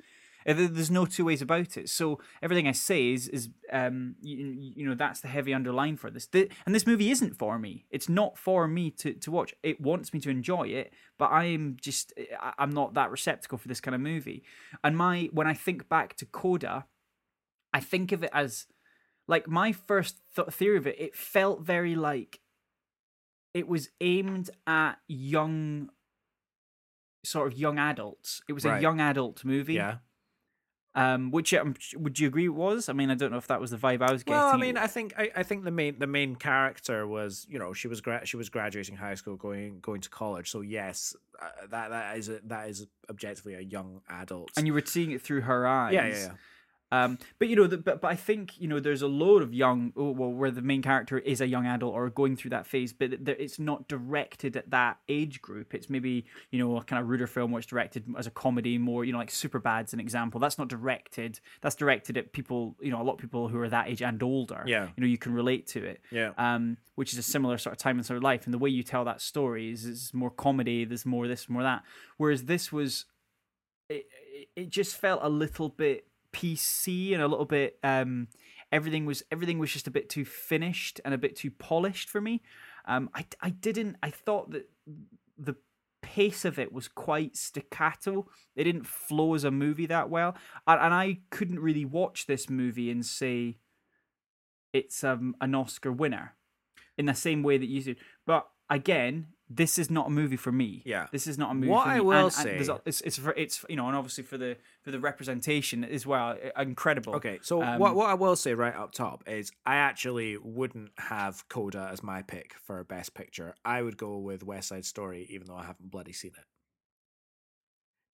Uh, There's no two ways about it. So everything I say is, is um, you, you know, that's the heavy underline for this. And this movie isn't for me. It's not for me to, to watch. It wants me to enjoy it, but I'm just, I- I'm not that receptacle for this kind of movie. And my, when I think back to Coda, I think of it as, like, my first th- theory of it, it felt very like it was aimed at young, sort of young adults. It was a young adult movie.
Yeah.
Um, which um, would you agree it was? I mean, I don't know if that was the vibe I was getting.
Well, I mean, I think I, I think the main the main character was you know she was gra- she was graduating high school, going going to college. So yes, uh, that that is a, that is objectively a young adult.
and you were seeing it through her eyes.
yeah, yeah, yeah.
Um, but you know, the, but but I think you know, there's a load of young, oh, well, where the main character is a young adult or going through that phase, but there- it's not directed at that age group. It's maybe you know a kind of ruder film which directed as a comedy, more you know like Superbad's an example. That's not directed. That's directed at people, you know, a lot of people who are that age and older.
Yeah.
you know, you can relate to it.
Yeah.
um, which is a similar sort of time in sort of life. And the way you tell that story is, is more comedy. There's more this, more that. Whereas this was, it- it just felt a little bit PC and a little bit. Um, everything was everything was just a bit too finished and a bit too polished for me. Um, I I didn't. I thought that the pace of it was quite staccato. It didn't flow as a movie that well, and, and I couldn't really watch this movie and say it's um, an Oscar winner in the same way that you did. But again, this is not a movie for me.
Yeah.
this is not a movie.
What
for
I
me.
will
and, and
say-
a- it's it's for it's you know, and obviously for the for the representation as well, uh, incredible.
Okay, so
Um,
what what I will say right up top is I actually wouldn't have Coda as my pick for best picture. I would go with West Side Story, even though I haven't bloody seen it.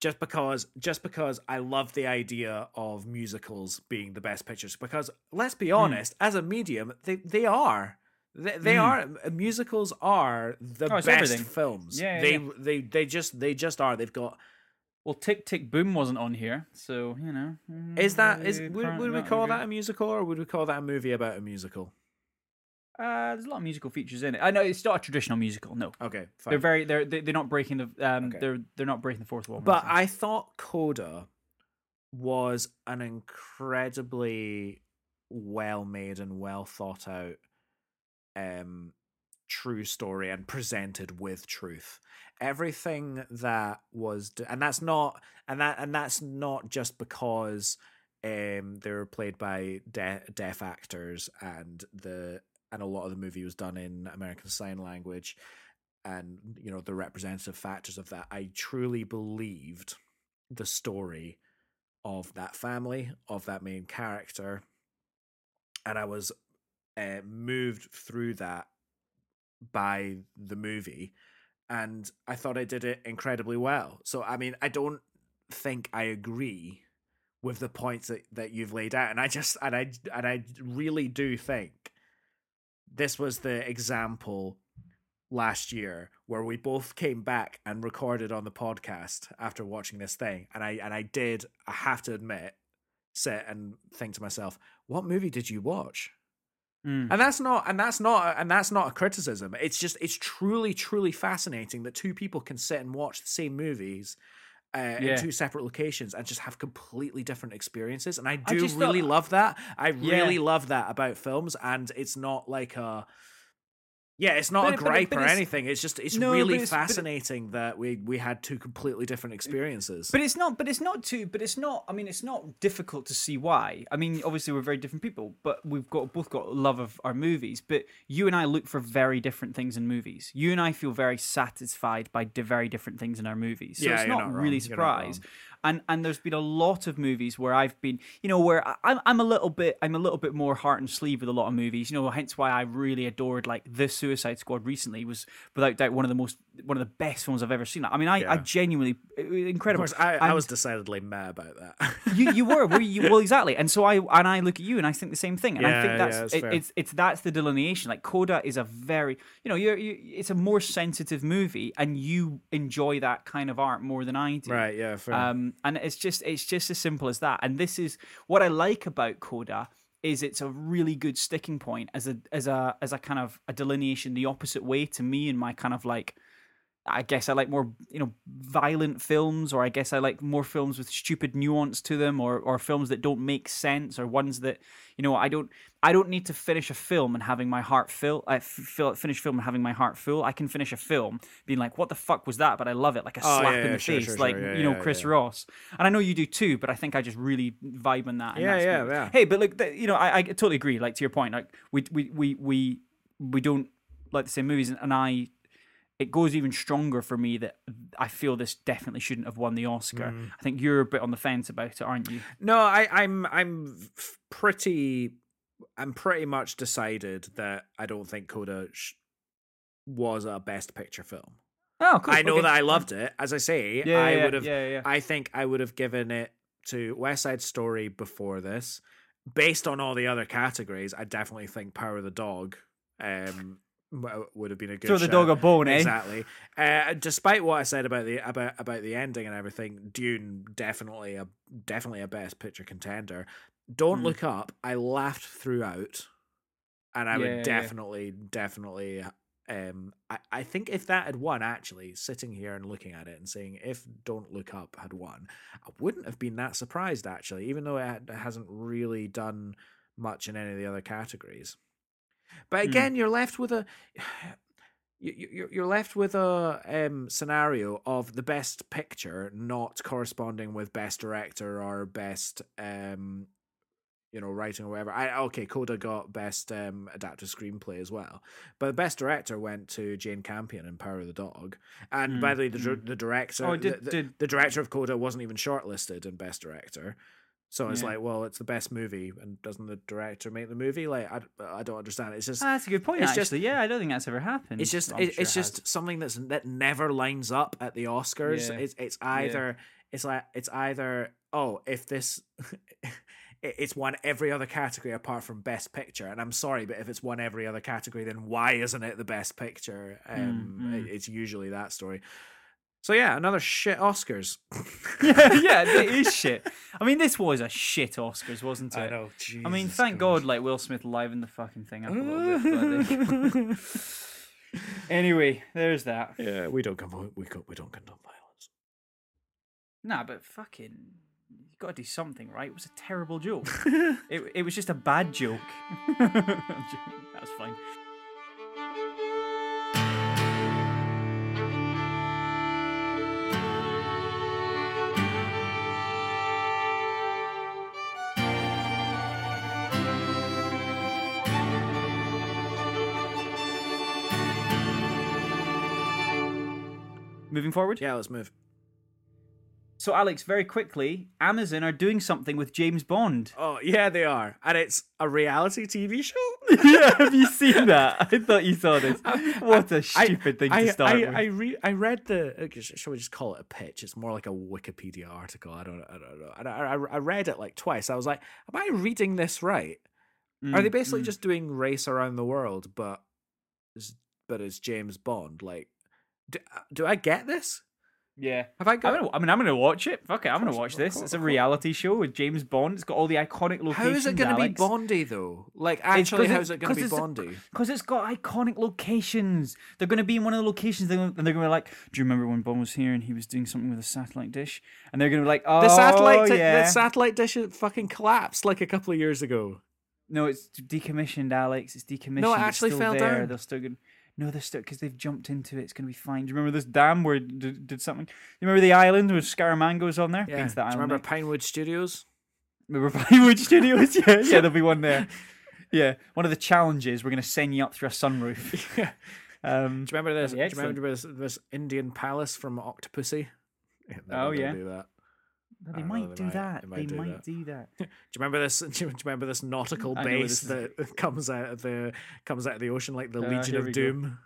Just because, just because I love the idea of musicals being the best pictures. Because let's be honest, as a medium, they they are. They, they
Mm.
are uh, musicals are the
Oh,
best
everything.
films.
Yeah, yeah,
they
yeah.
they they just they just are. They've got
Well, Tick Tick Boom wasn't on here, so you know.
Is that is
uh,
would, would we call that a musical or would we call that a movie about a musical?
Uh, there's a lot of musical features in it. I know it's not a traditional musical. No,
Okay, fine.
they're very they're they- they're not breaking the um
Okay.
they're they're not breaking the fourth wall.
But I thought Coda was an incredibly well made and well thought out um true story and presented with truth. Everything that was and that's not and that and that's not just because um they were played by de- deaf actors and the and a lot of the movie was done in American Sign Language and you know the representative factors of that i truly believed the story of that family of that main character and i was uh, moved through that by the movie and i thought i did it incredibly well. So i mean i don't think i agree with the points that, that you've laid out and i just and i and i really do think this was the example last year where we both came back and recorded on the podcast after watching this thing and I and I did I have to admit sit and think to myself what movie did you watch
Mm.
and that's not and that's not and that's not a criticism it's just it's truly truly fascinating that two people can sit and watch the same movies uh,
Yeah.
in two separate locations and just have completely different experiences and I
I
do
just
really
thought-
love that I
Yeah.
really love that about films and it's not like a yeah, it's not
But
a
but
gripe
but
or anything. It's just it's
No,
really
it's-
fascinating that we we had two completely different experiences.
But it's not. But it's not too. But it's not. I mean, it's not difficult to see why. I mean, obviously we're very different people, but we've got both got love of our movies. But you and I look for very different things in movies. You and I feel very satisfied by very different things in our movies. So
Yeah,
it's not,
not
really
wrong. You're not
surprised. And and there's been a lot of movies where I've been, you know, where I'm I'm a little bit I'm a little bit more heart and sleeve with a lot of movies. You know, hence why I really adored like the Suicide Squad recently was without doubt one of the most one of the best films I've ever seen. I mean, I, I
Yeah.
genuinely
of
incredible.
course, I, I was decidedly mad about that.
you you were, were you? Well, exactly. And so I and I look at you and I think the same thing. And I
Yeah,
think
yeah,
that's
that's
it, it's it's that's the delineation. Like Coda is a very you know you're you, it's a more sensitive movie, and you enjoy that kind of art more than I do.
right? Yeah. Fair.
Um, and it's just it's just as simple as that. And this is what I like about Coda is it's a really good sticking point as a as a as a kind of a delineation the opposite way to me and my kind of like I guess I like more you know violent films, or I guess I like more films with stupid nuance to them, or or films that don't make sense, or ones that you know I don't I don't need to finish a film and having my heart fill uh, I fill finish film and having my heart full. I can finish a film being like, what the fuck was that? But I love it, like a
Oh,
slap
yeah,
in
yeah,
the
sure,
face,
sure,
like
sure. Yeah,
you know Chris. Ross. And I know you do too, but I think I just really vibe on that. and
Yeah,
that's
yeah, yeah.
Hey, but look, th- you know, I, I totally agree. Like to your point, like we we we we we don't like the same movies, and I it goes even stronger for me that I feel this definitely shouldn't have won the Oscar.
Mm.
I think you're a bit on the fence about it, aren't you?
No, I, I'm I'm pretty I'm pretty much decided that I don't think Coda sh- was a best picture film.
Oh, cool.
I know
okay.
that I loved it. As I say,
Yeah,
I
yeah,
would have.
Yeah.
I think I would have given it to West Side Story before this. Based on all the other categories, I definitely think Power of the Dog um, would have been a good.
Throw the
shout.
dog a bone, eh?
Exactly. Uh, despite what I said about the about about the ending and everything, Dune definitely a definitely a best picture contender. Don't
Hmm.
look up. I laughed throughout, and I
Yeah,
would definitely definitely. Um, I, I think if that had won, actually sitting here and looking at it and saying if Don't Look Up had won, I wouldn't have been that surprised actually, even though it had- hasn't really done much in any of the other categories. But
Hmm.
again, you're left with a you- you- you're you're left with a um, scenario of the best picture not corresponding with best director or best um, you know writing or whatever. I okay, Coda got best um, adapted screenplay as well, but the best director went to Jane Campion in Power of the Dog. And by
Mm,
the way, the, dir- the director,
Oh,
the-
did-
the,
did-
the director of Coda wasn't even shortlisted in best director. So it's
Yeah.
like, well, it's the best movie, and doesn't the director make the movie? Like, I, I don't understand. It's just
Ah, that's a good point.
it's
actually,
just-
yeah, I don't think that's ever happened.
it's just it,
sure
it's
it
just something that's that never lines up at the Oscars.
Yeah.
It's it's either it's like it's either oh if this it's won every other category apart from best picture and I'm sorry but if it's won every other category then why isn't it the best picture? Um
mm.
it- it's usually that story. So yeah, another shit Oscars.
yeah, yeah, it is shit. I mean, this was a shit Oscars, wasn't it?
I know.
I mean, thank God, like Will Smith livened the fucking thing up a little bit. but, anyway, there's that.
Yeah, we don't come. We co- we don't condone violence.
Nah, but fucking, you got to do something, right? It was a terrible joke. it it was just a bad joke. That's fine. Moving forward.
Yeah, let's move.
So, Alex, very quickly, Amazon are doing something with James Bond.
Oh yeah, they are, and it's a reality TV show.
yeah, have you seen that? I thought you saw this. What a stupid thing to start
I,
with.
I, re- I read the. Shall we just call it a pitch? It's more like a Wikipedia article. I don't. I don't know. And I, I, I read it like twice. I was like, "Am I reading this right? Are they
Mm,
basically
mm.
just doing race around the world, but, but it's James Bond? Like, do, uh, do I get this?
Yeah.
Have I
I'm
got?
gonna, I mean, I'm gonna watch it. Fuck it, I'm gonna watch this. It's a reality show with James Bond. It's got all the iconic locations.
How is it going to be Bondy though? Like, actually, how's it going to be Bondy?
Because it's got iconic locations. They're going to be in one of the locations, they're gonna- and they're going to be like, "Do you remember when Bond was here and he was doing something with a satellite dish?" And they're going to be like, "Oh,
The satellite, oh, di-
yeah."
the satellite dish fucking collapsed like a couple of years ago.
no, it's decommissioned, Alex. It's decommissioned.
No, it actually
still
fell
there.
down.
They're still going. No, they're stuck because they've jumped into it. It's going to be fine. Do you remember this dam where it did, did something? You remember the island with Scaramanga's on there?
Yeah.
Been to
Do you
island,
remember
mate.
Pinewood Studios?
Remember Pinewood Studios? Yeah, yeah, there'll be one there. Yeah, one of the challenges we're going to send you up through a sunroof.
Yeah.
Um,
Do you remember this? Do you remember this, this Indian palace from Octopussy? Yeah,
Oh, yeah.
Do that.
They
I know,
might
they
do
might-
that.
they
They
might do
might
that.
do that.
Do you remember this? Do you remember this nautical base
this
that comes out of the comes out of the ocean like the
Uh,
Legion of. Doom?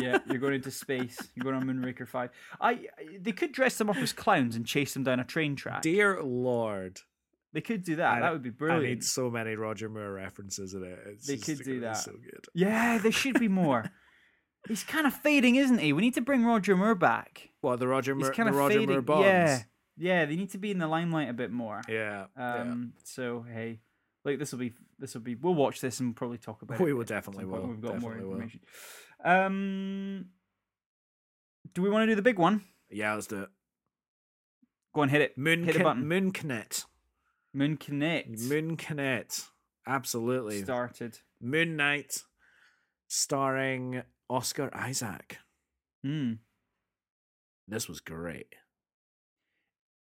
yeah, you're going into space. You're going on Moonraker Five. I, they could dress them up as clowns and chase them down a train track.
Dear Lord,
They could do that.
I-
that would be brilliant.
I need so many Roger Moore references in it. It's
They could do that.
So good.
Yeah, there should be more. He's kind of fading, isn't he? We need to bring Roger Moore back.
Well, the Roger
He's
Moore,
kind
the
of
Roger
fading.
Moore Bonds.
Yeah, yeah. They need to be in the limelight a bit more.
yeah. yeah.
Um. So hey, like this will be this will be. We'll watch this and probably talk about it.
We will definitely will,
We've got more
definitely will.
information. Um. Do we want to do the big one?
Yeah, let's do it.
Go on, hit it.
Moon,
hit the button.
Moon Connect.
Moon Connect
Moon Connect. Absolutely.
started.
Moon Knight, starring Oscar Isaac.
Hmm.
This was great.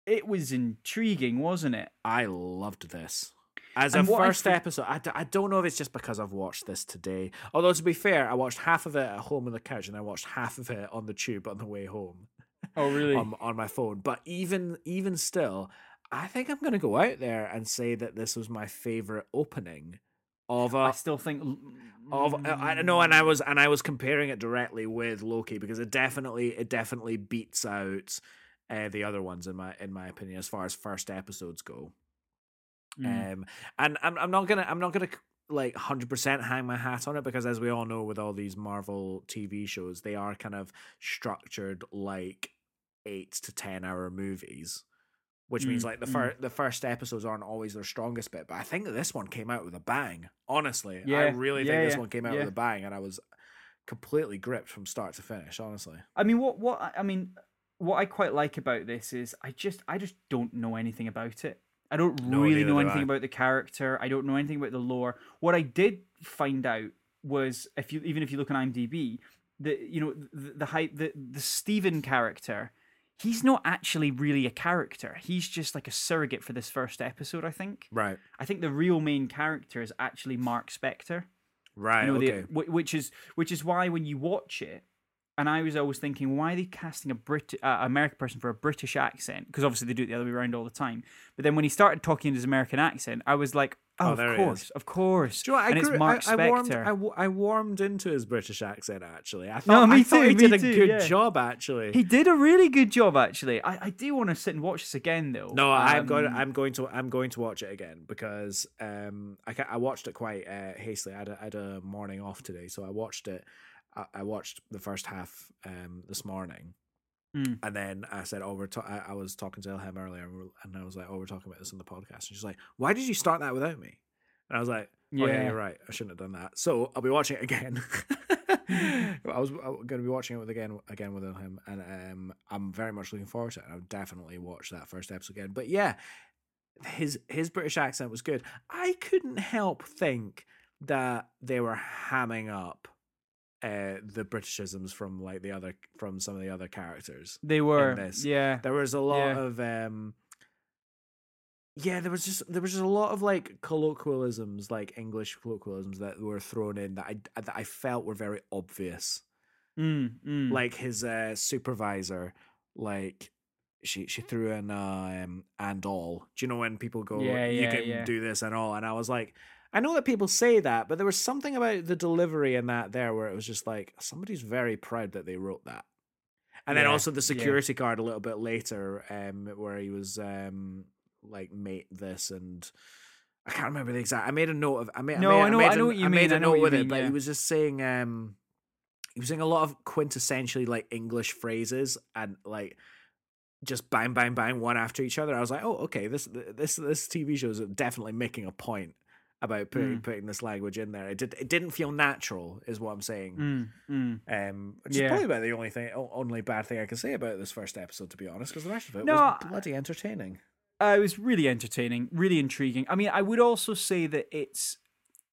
It was intriguing, wasn't it?
I loved this. As
And
a
I
first
think-
episode, I, d- I don't know if it's just because I've watched this today. Although, to be fair, I watched half of it at home on the couch and I watched half of it on the tube on the way home
Oh, really?
on, on my phone. But even even still, I think I'm going to go out there and say that this was my favorite opening of
I
a
still think.
of uh, I don't know, and I was and I was comparing it directly with Loki because it definitely it definitely beats out uh, the other ones in my in my opinion as far as first episodes go.
Mm.
Um, and I'm I'm not gonna I'm not gonna like hundred percent hang my hat on it because as we all know with all these Marvel TV shows they are kind of structured like eight to ten hour movies. Which means
Mm,
like the
mm.
first the first episodes aren't always their strongest bit, but I think this one came out with a bang. Honestly, I really
yeah,
think this
yeah,
one came out
yeah.
with a bang, and I was completely gripped from start to finish. Honestly,
I mean, what what I mean, what I quite like about this is I just I just don't know anything about it. I don't
No,
really know anything about the character. I don't know anything about the lore. What I did find out was if you even if you look on IMDb, the you know the the hype the the Steven character, he's not actually really a character. He's just like a surrogate for this first episode. I think.
right,
I think the real main character is actually Mark Spector.
right,
You know,
okay,
whi- which is which is why when you watch it, and I was always thinking, why are they casting a Brit uh, American person for a British accent? Because obviously they do it the other way around all the time. But then when he started talking in his American accent, I was like, oh,
Oh,
of
there he is.
course, of course.
Do you know what, I
and it's
grew-
Mark
I, I warmed, I, w- I warmed into his British accent. Actually, I
No,
thought,
me
I thought
too,
he did a
too,
good
yeah.
job. Actually,
He did a really good job, actually. I, I do want to sit and watch this again, though.
No, I'm going.
Um,
I'm going to. I'm going to watch it again because um, I I watched it quite uh, hastily. I had, a, I had a morning off today, so I watched it. I, I watched the first half um this morning,
Mm.
And then I said, "Oh, we're ta- I, I was talking to him earlier, and, I was like, oh, we're talking about this on the podcast." And she's like, "Why did you start that without me?" And I was like, "Oh yeah,
Yeah.
you're right. I shouldn't have done that." So I'll be watching it again. I was going to be watching it with again again with him, and um, I'm very much looking forward to it. I'll definitely watch that first episode again. But yeah, his his British accent was good. I couldn't help think that they were hamming up uh, the Britishisms from like the other from some of the other characters.
They were.
this.
Yeah.
There was a lot
Yeah.
of um yeah, there was just there was just a lot of like colloquialisms, like English colloquialisms that were thrown in that I that I felt were very obvious.
Mm, mm.
Like his uh, supervisor, like she she threw in uh, um, and all. Do you know when people go,
Yeah,
you can
yeah.
do this and all? And I was like, I know that people say that, but there was something about the delivery in that there where it was just like somebody's very proud that they wrote that. And then also the
yeah.
security guard a little bit later, um, where he was um like mate this and I can't remember the exact. I made a note of. I made.
No,
I, made,
I know-
made
I know
a-
what you
I made a
I know
note with it,
mean,
but
yeah.
he was just saying. um He was saying a lot of quintessentially like English phrases and like just bang, bang, bang, one after each other. I was like, oh, okay, this this this TV show is definitely making a point about putting
Mm.
putting this language in there. It did. It didn't feel natural, is what I'm saying.
Mm, mm.
Um, which
Yeah.
is probably about the only thing, only bad thing I can say about this first episode, to be honest, because the rest of it
No,
was bloody entertaining.
Uh, it was really entertaining, really intriguing. I mean, I would also say that it's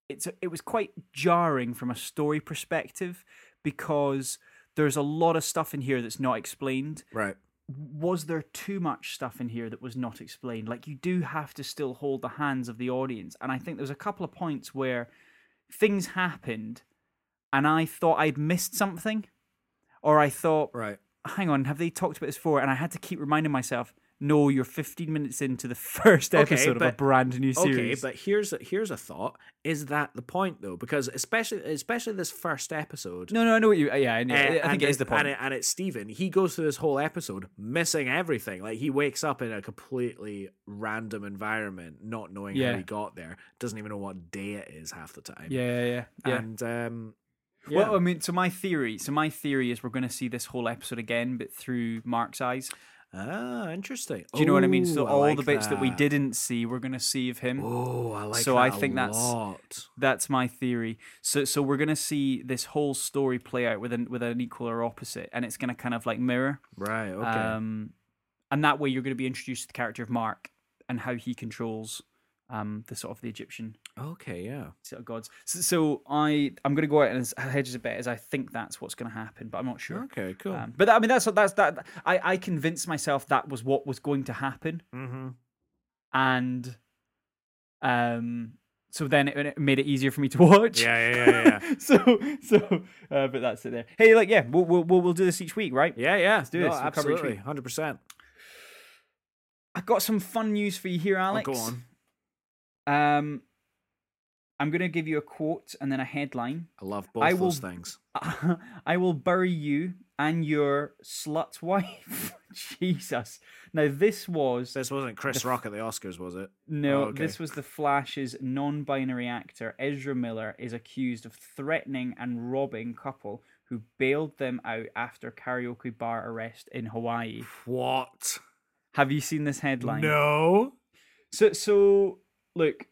it's it was quite jarring from a story perspective because there's a lot of stuff in here that's not explained.
Right.
Was there too much stuff in here that was not explained? Like you do have to still hold the hands of the audience, and I think there's a couple of points where things happened, and I thought I'd missed something, or I thought
Right.
hang on, have they talked about this before? And I had to keep reminding myself, no, you're 15 minutes into the first
Okay,
episode of a brand new series.
Okay, but here's a, here's a thought: Is that the point though? Because especially especially this first episode.
no, no, I know what you. Yeah, I, know,
uh,
I think it is the point.
And, it, and it's Steven. He goes through this whole episode missing everything. Like he wakes up in a completely random environment, not knowing
Yeah.
how he got there. Doesn't even know what day it is half the time.
yeah, yeah, yeah. yeah.
And um, yeah.
Well, I mean, so my theory, so my theory is we're going to see this whole episode again, but through Mark's eyes.
Ah, interesting.
Do you know what I mean? So
I
all
like
the bits that. we didn't see, we're going to see of him.
Oh, I like
So
that
I
a
think that's-
lot.
That's my theory. So, so we're going to see this whole story play out with an with an equal or opposite, and it's going to kind of like mirror.
right. Okay.
Um, and that way, you're going to be introduced to the character of Mark and how he controls um, the sort of the Egyptian
okay. Yeah.
of gods. So, so I I'm going to go out and hedge a bit as I think that's what's going to happen, but I'm not sure.
Okay. Cool.
Um, but I mean, that's that's that. I I convinced myself that was what was going to happen,
mm-hmm.
and um, so then it, it made it easier for me to watch.
Yeah. Yeah. Yeah. Yeah.
so so, uh, but that's it there. Hey, like yeah, we'll we'll we'll, we'll do this each week, right?
Yeah, yeah. Let's
do this. Cover each
absolutely, hundred percent.
I got some fun news for you here, Alex.
Oh, go on.
Um, I'm going to give you a quote and then a headline.
I love both
I
those things.
I will bury you and your slut wife. Jesus. Now this was
This wasn't Chris Rock at the Oscars, was it?
no,
Oh, okay.
this was the Flash's non-binary actor Ezra Miller is accused of threatening and robbing couple who bailed them out after karaoke bar arrest in Hawaii.
What?
Have you seen this headline?
No.
So so look,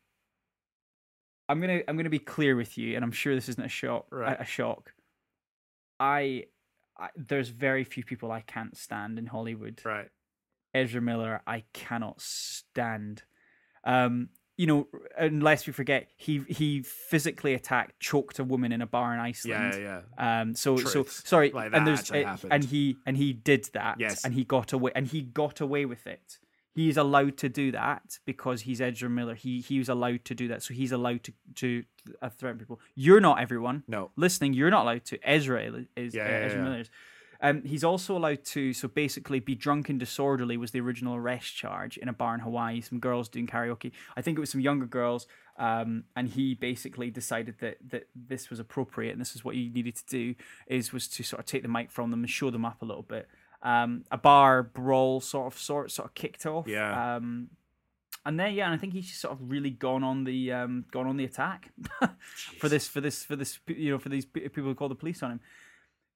I'm gonna I'm gonna be clear with you, and I'm sure this isn't a shock.
Right.
A, shock. I, I there's very few people I can't stand in Hollywood.
Right.
Ezra Miller, I cannot stand. Um, you know, unless we forget, he he physically attacked, choked a woman in a bar in Iceland.
Yeah, yeah.
Um. So so sorry.
Like,
and there's uh, and he and he did that.
Yes.
And he got away. And he got away with it. He's allowed to do that because he's Ezra Miller. He he was allowed to do that. So he's allowed to to uh, threaten people. You're not everyone
No.
listening. You're not allowed to. Ezra is
Yeah,
uh,
yeah,
Ezra
yeah.
Miller is. Um, he's also allowed to, so basically, be drunk and disorderly was the original arrest charge in a bar in Hawaii. Some girls doing karaoke. I think it was some younger girls, um, and he basically decided that that this was appropriate and this is what he needed to do is was to sort of take the mic from them and show them up a little bit. Um, a bar brawl sort of sort sort of kicked off.
Yeah.
Um, and then yeah, and I think he's just sort of really gone on the um, gone on the attack for this for this for this you know for these people who call the police on him.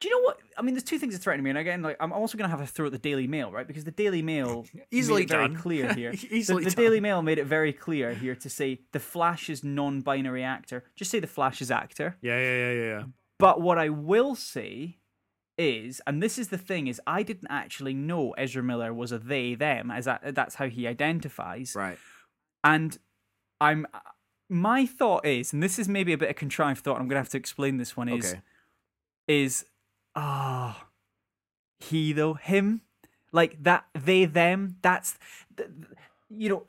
Do you know what? I mean, there's two things that threaten me, and again, like I'm also going to have a throw at the Daily Mail, right? Because the Daily Mail
Easily
made it very
done.
clear here.
Easily
the, the. Daily Mail made it very clear here to say the Flash is non-binary actor. Just say the Flash is actor.
Yeah, yeah, yeah, yeah, yeah.
But what I will say is, and this is the thing, is I didn't actually know Ezra Miller was a they them, as that, that's how he identifies.
Right.
And I'm my thought is, and this is maybe a bit of contrived thought. I'm gonna have to explain this one. Is
Okay.
is ah he though him like that they them that's th- th- you know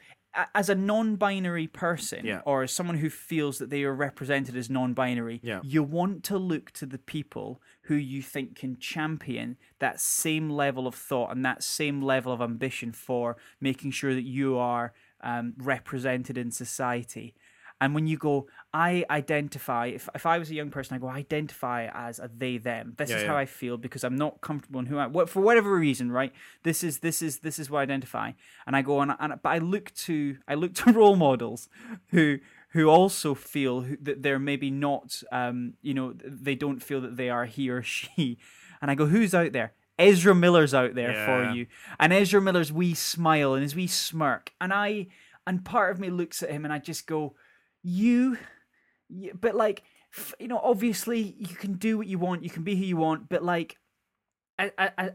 as a non-binary person
Yeah.
or as someone who feels that they are represented as non-binary
Yeah.
you want to look to the people who you think can champion that same level of thought and that same level of ambition for making sure that you are um, represented in society and when you go, I identify, if, if I was a young person, I go, I identify as a they them. This
Yeah,
is
yeah.
how I feel because I'm not comfortable in who I what for whatever reason, right? This is this is this is what I identify. And I go on and but I look to I look to role models who who also feel that they're maybe not um, you know, they don't feel that they are he or she. And I go, who's out there? Ezra Miller's out there
Yeah.
for you. And Ezra Miller's wee smile and his wee smirk. And I and part of me looks at him and I just go, you, y- but like, you know, obviously you can do what you want, you can be who you want, but like,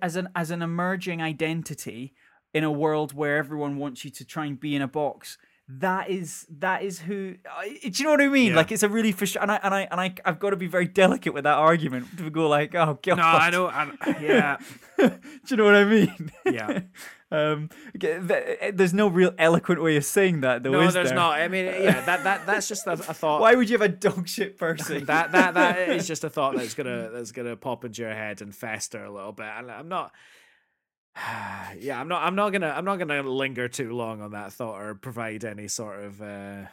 as an as an emerging identity in a world where everyone wants you to try and be in a box. That is that is who. Do you know what I mean?
Yeah.
Like it's a really frustr- and I and I and I I've got to be very delicate with that argument to go like, oh god.
No, I know. I, yeah,
Do you know what I mean?
Yeah.
um, there's no real eloquent way of saying that, though.
no, there's
there?
not. I mean, yeah, that that that's just a, a thought.
Why would you have a dog shit person?
that that that is just a thought that's gonna that's gonna pop into your head and fester a little bit. And I'm not. Yeah, I'm not. I'm not gonna. I'm not gonna linger too long on that thought or provide any sort of. uh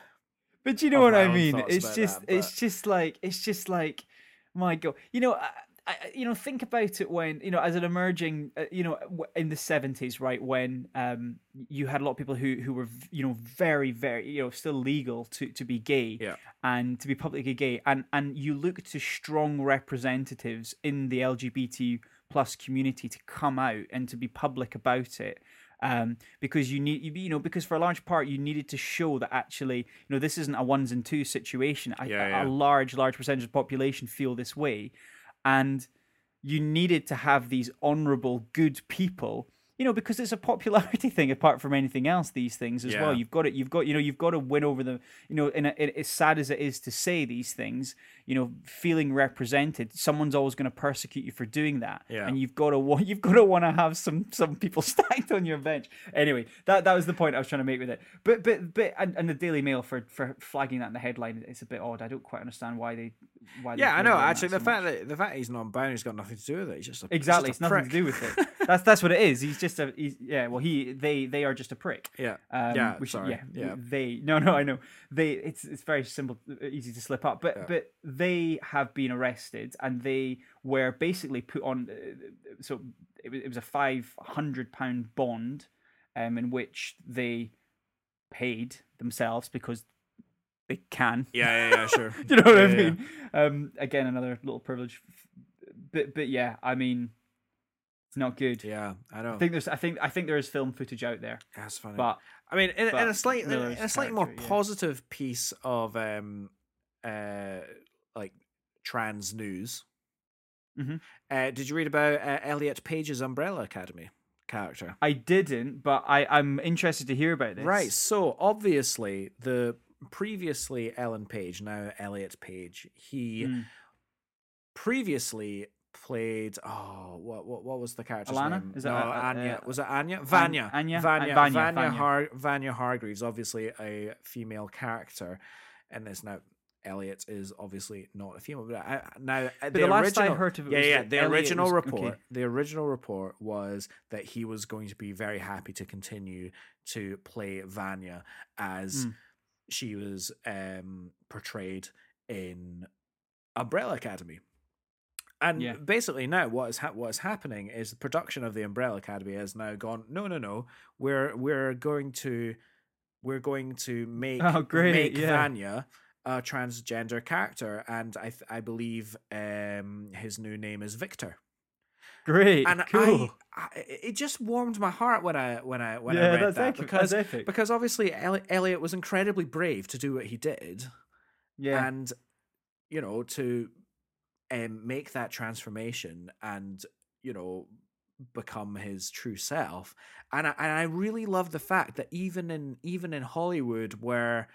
But you know what I mean? It's just,
that,
it's just like, it's just like, my god. You know, I, I, you know, think about it when you know, as an emerging, uh, you know, in the seventies, right, when um, you had a lot of people who who were, you know, very, very, you know, still legal to to be gay,
Yeah.
and to be publicly gay, and and you look to strong representatives in the LGBT plus community to come out and to be public about it um, because you need you you know because for a large part you needed to show that actually you know this isn't a ones and twos situation a,
Yeah,
a-
yeah.
a large large percentage of the population feel this way and you needed to have these honorable good people you know because it's a popularity thing apart from anything else these things as well
Yeah.
you've got it you've got you know you've got to win over the you know in, a, in as sad as it is to say these things you know feeling represented someone's always going to persecute you for doing that
Yeah.
and you've got to wa- you've got to want to have some some people stacked on your bench anyway that that was the point i was trying to make with it but but but and, and the daily mail for for flagging that in the headline it's a bit odd i don't quite understand why they why
Yeah, I know. Actually,
so
the
much.
fact that the fact he's non-binary has got nothing to do with it. He's just a
Exactly,
He's
it's
just a
nothing to do with it. That's that's what it is. He's just a he's, yeah. Well, he they they are just a prick.
Yeah.
Um,
Yeah,
which-
sorry.
yeah,
Yeah.
They no no I know they it's it's very simple, easy to slip up. But
Yeah.
but they have been arrested and they were basically put on. Uh, so it was, it was a five hundred pound bond, um, in which they paid themselves because they can.
Yeah, yeah, yeah, sure.
You know what
Yeah,
I
yeah, yeah.
mean? Um, again, another little privilege, but but yeah, I mean, it's not good.
Yeah, I know.
I think there's, I think, I think there is film footage out there,
That's funny.
but
I mean, in, in a
but
slight, in a slightly more positive piece of um, uh, like trans news.
Mhm.
Uh, did you read about uh, Elliot Page's Umbrella Academy character?
I didn't. But I, I'm interested to hear about this.
Right. So obviously, the previously Ellen Page, now Elliot Page, he
Mm.
previously played. Oh, what what what was the character's
Alana?
name?
Is it,
no,
uh,
Anya.
uh,
was it Anya? Vanya.
Anya?
Vanya.
Vanya,
Vanya.
Vanya.
Har- Vanya Hargreaves, obviously a female character, and this now. Elliot is obviously not a female, but I, now uh, the,
the last I
original,
heard of it
yeah,
was
yeah, the
Elliot
original
was-
report,
okay.
the original report was that he was going to be very happy to continue to play Vanya as
Mm.
she was um, portrayed in Umbrella Academy. And
Yeah.
basically now what is ha- what is happening is the production of the Umbrella Academy has now gone no no no we're we're going to we're going to make
Oh, great,
make
yeah.
Vanya a transgender character, and I th- I believe um, his new name is Victor.
Great,
And
cool.
I, I, it just warmed my heart when I when I when I read
that's
that
epic.
because
that's epic.
because obviously Elliot was incredibly brave to do what he did,
yeah,
and you know to um, make that transformation and you know become his true self and I, and I really love the fact that even in even in Hollywood where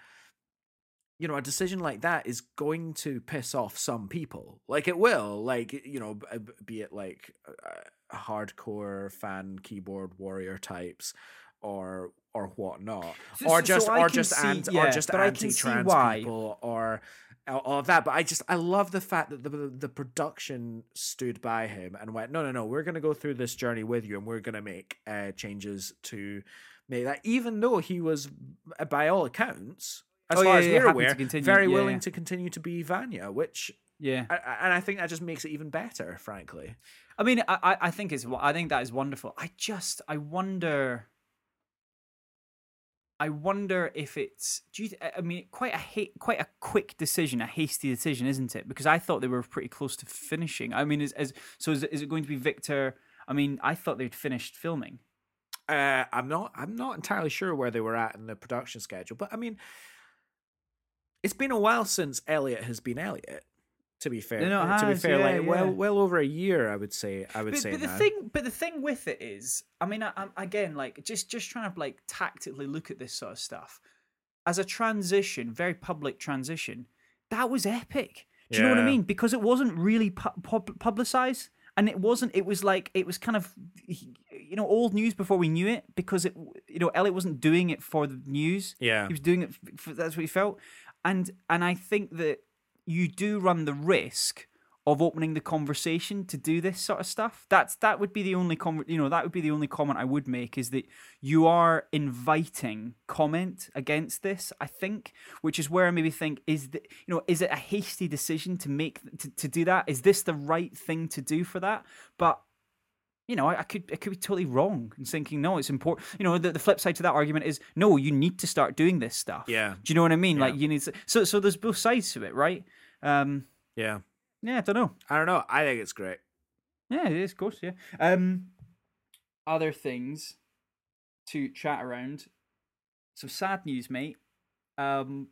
you know a decision like that is going to piss off some people. Like it will like you know b- be it like uh, hardcore fan keyboard warrior types or or whatnot
So-
or just
so
or just
see-
anti,
yeah,
or just
but I can see
anti-trans people or all of that but i just i love the fact that the the production stood by him and went no no no we're going to go through this journey with you and we're going to make uh, changes to make that even though he was uh, by all accounts as
Oh,
far
yeah,
as
yeah,
we're aware
continue,
very
yeah,
willing to continue to be vanya which
yeah.
I, and i think that just makes it even better frankly
I mean, I, I- think it's, I think that is wonderful. I just, I wonder, I wonder if it's, do you, I mean, quite a ha- quite a quick decision, a hasty decision, isn't it? Because I thought they were pretty close to finishing. I mean, is, is so is it, is it going to be Victor? I mean, I thought they'd finished filming.
Uh, I'm not. I'm not entirely sure where they were at in the production schedule, but I mean, it's been a while since Elliot has been Elliot. To be fair,
No,
to be fair,
yeah,
like well,
yeah.
well over a year, I would say. I would
but,
say
but the
now.
thing but the thing with it is i mean I, I'm again like just just trying to like tactically look at this sort of stuff as a transition very public transition that was epic do you know what i mean because it wasn't really pu- pub- publicized and it wasn't it was like it was kind of you know old news before we knew it because it you know elliot wasn't doing it for the news
yeah,
he was doing it. For, that's what he felt, and and I think that you do run the risk of opening the conversation to do this sort of stuff. That's that would be the only com- you know that would be the only comment I would make is that you are inviting comment against this. I think, which is where I maybe think is that you know is it a hasty decision to make to, to do that? Is this the right thing to do for that? But you know, I, I could I could be totally wrong in thinking no, it's important. You know, the, the flip side to that argument is no, you need to start doing this stuff.
Yeah.
Do you know what I mean?
Yeah.
Like you need to, so so there's both sides to it, right? Um,
yeah.
yeah, I don't know.
I don't know. I think it's great.
Yeah, it is, of course. Yeah. Um, other things to chat around. Some sad news, mate. Um,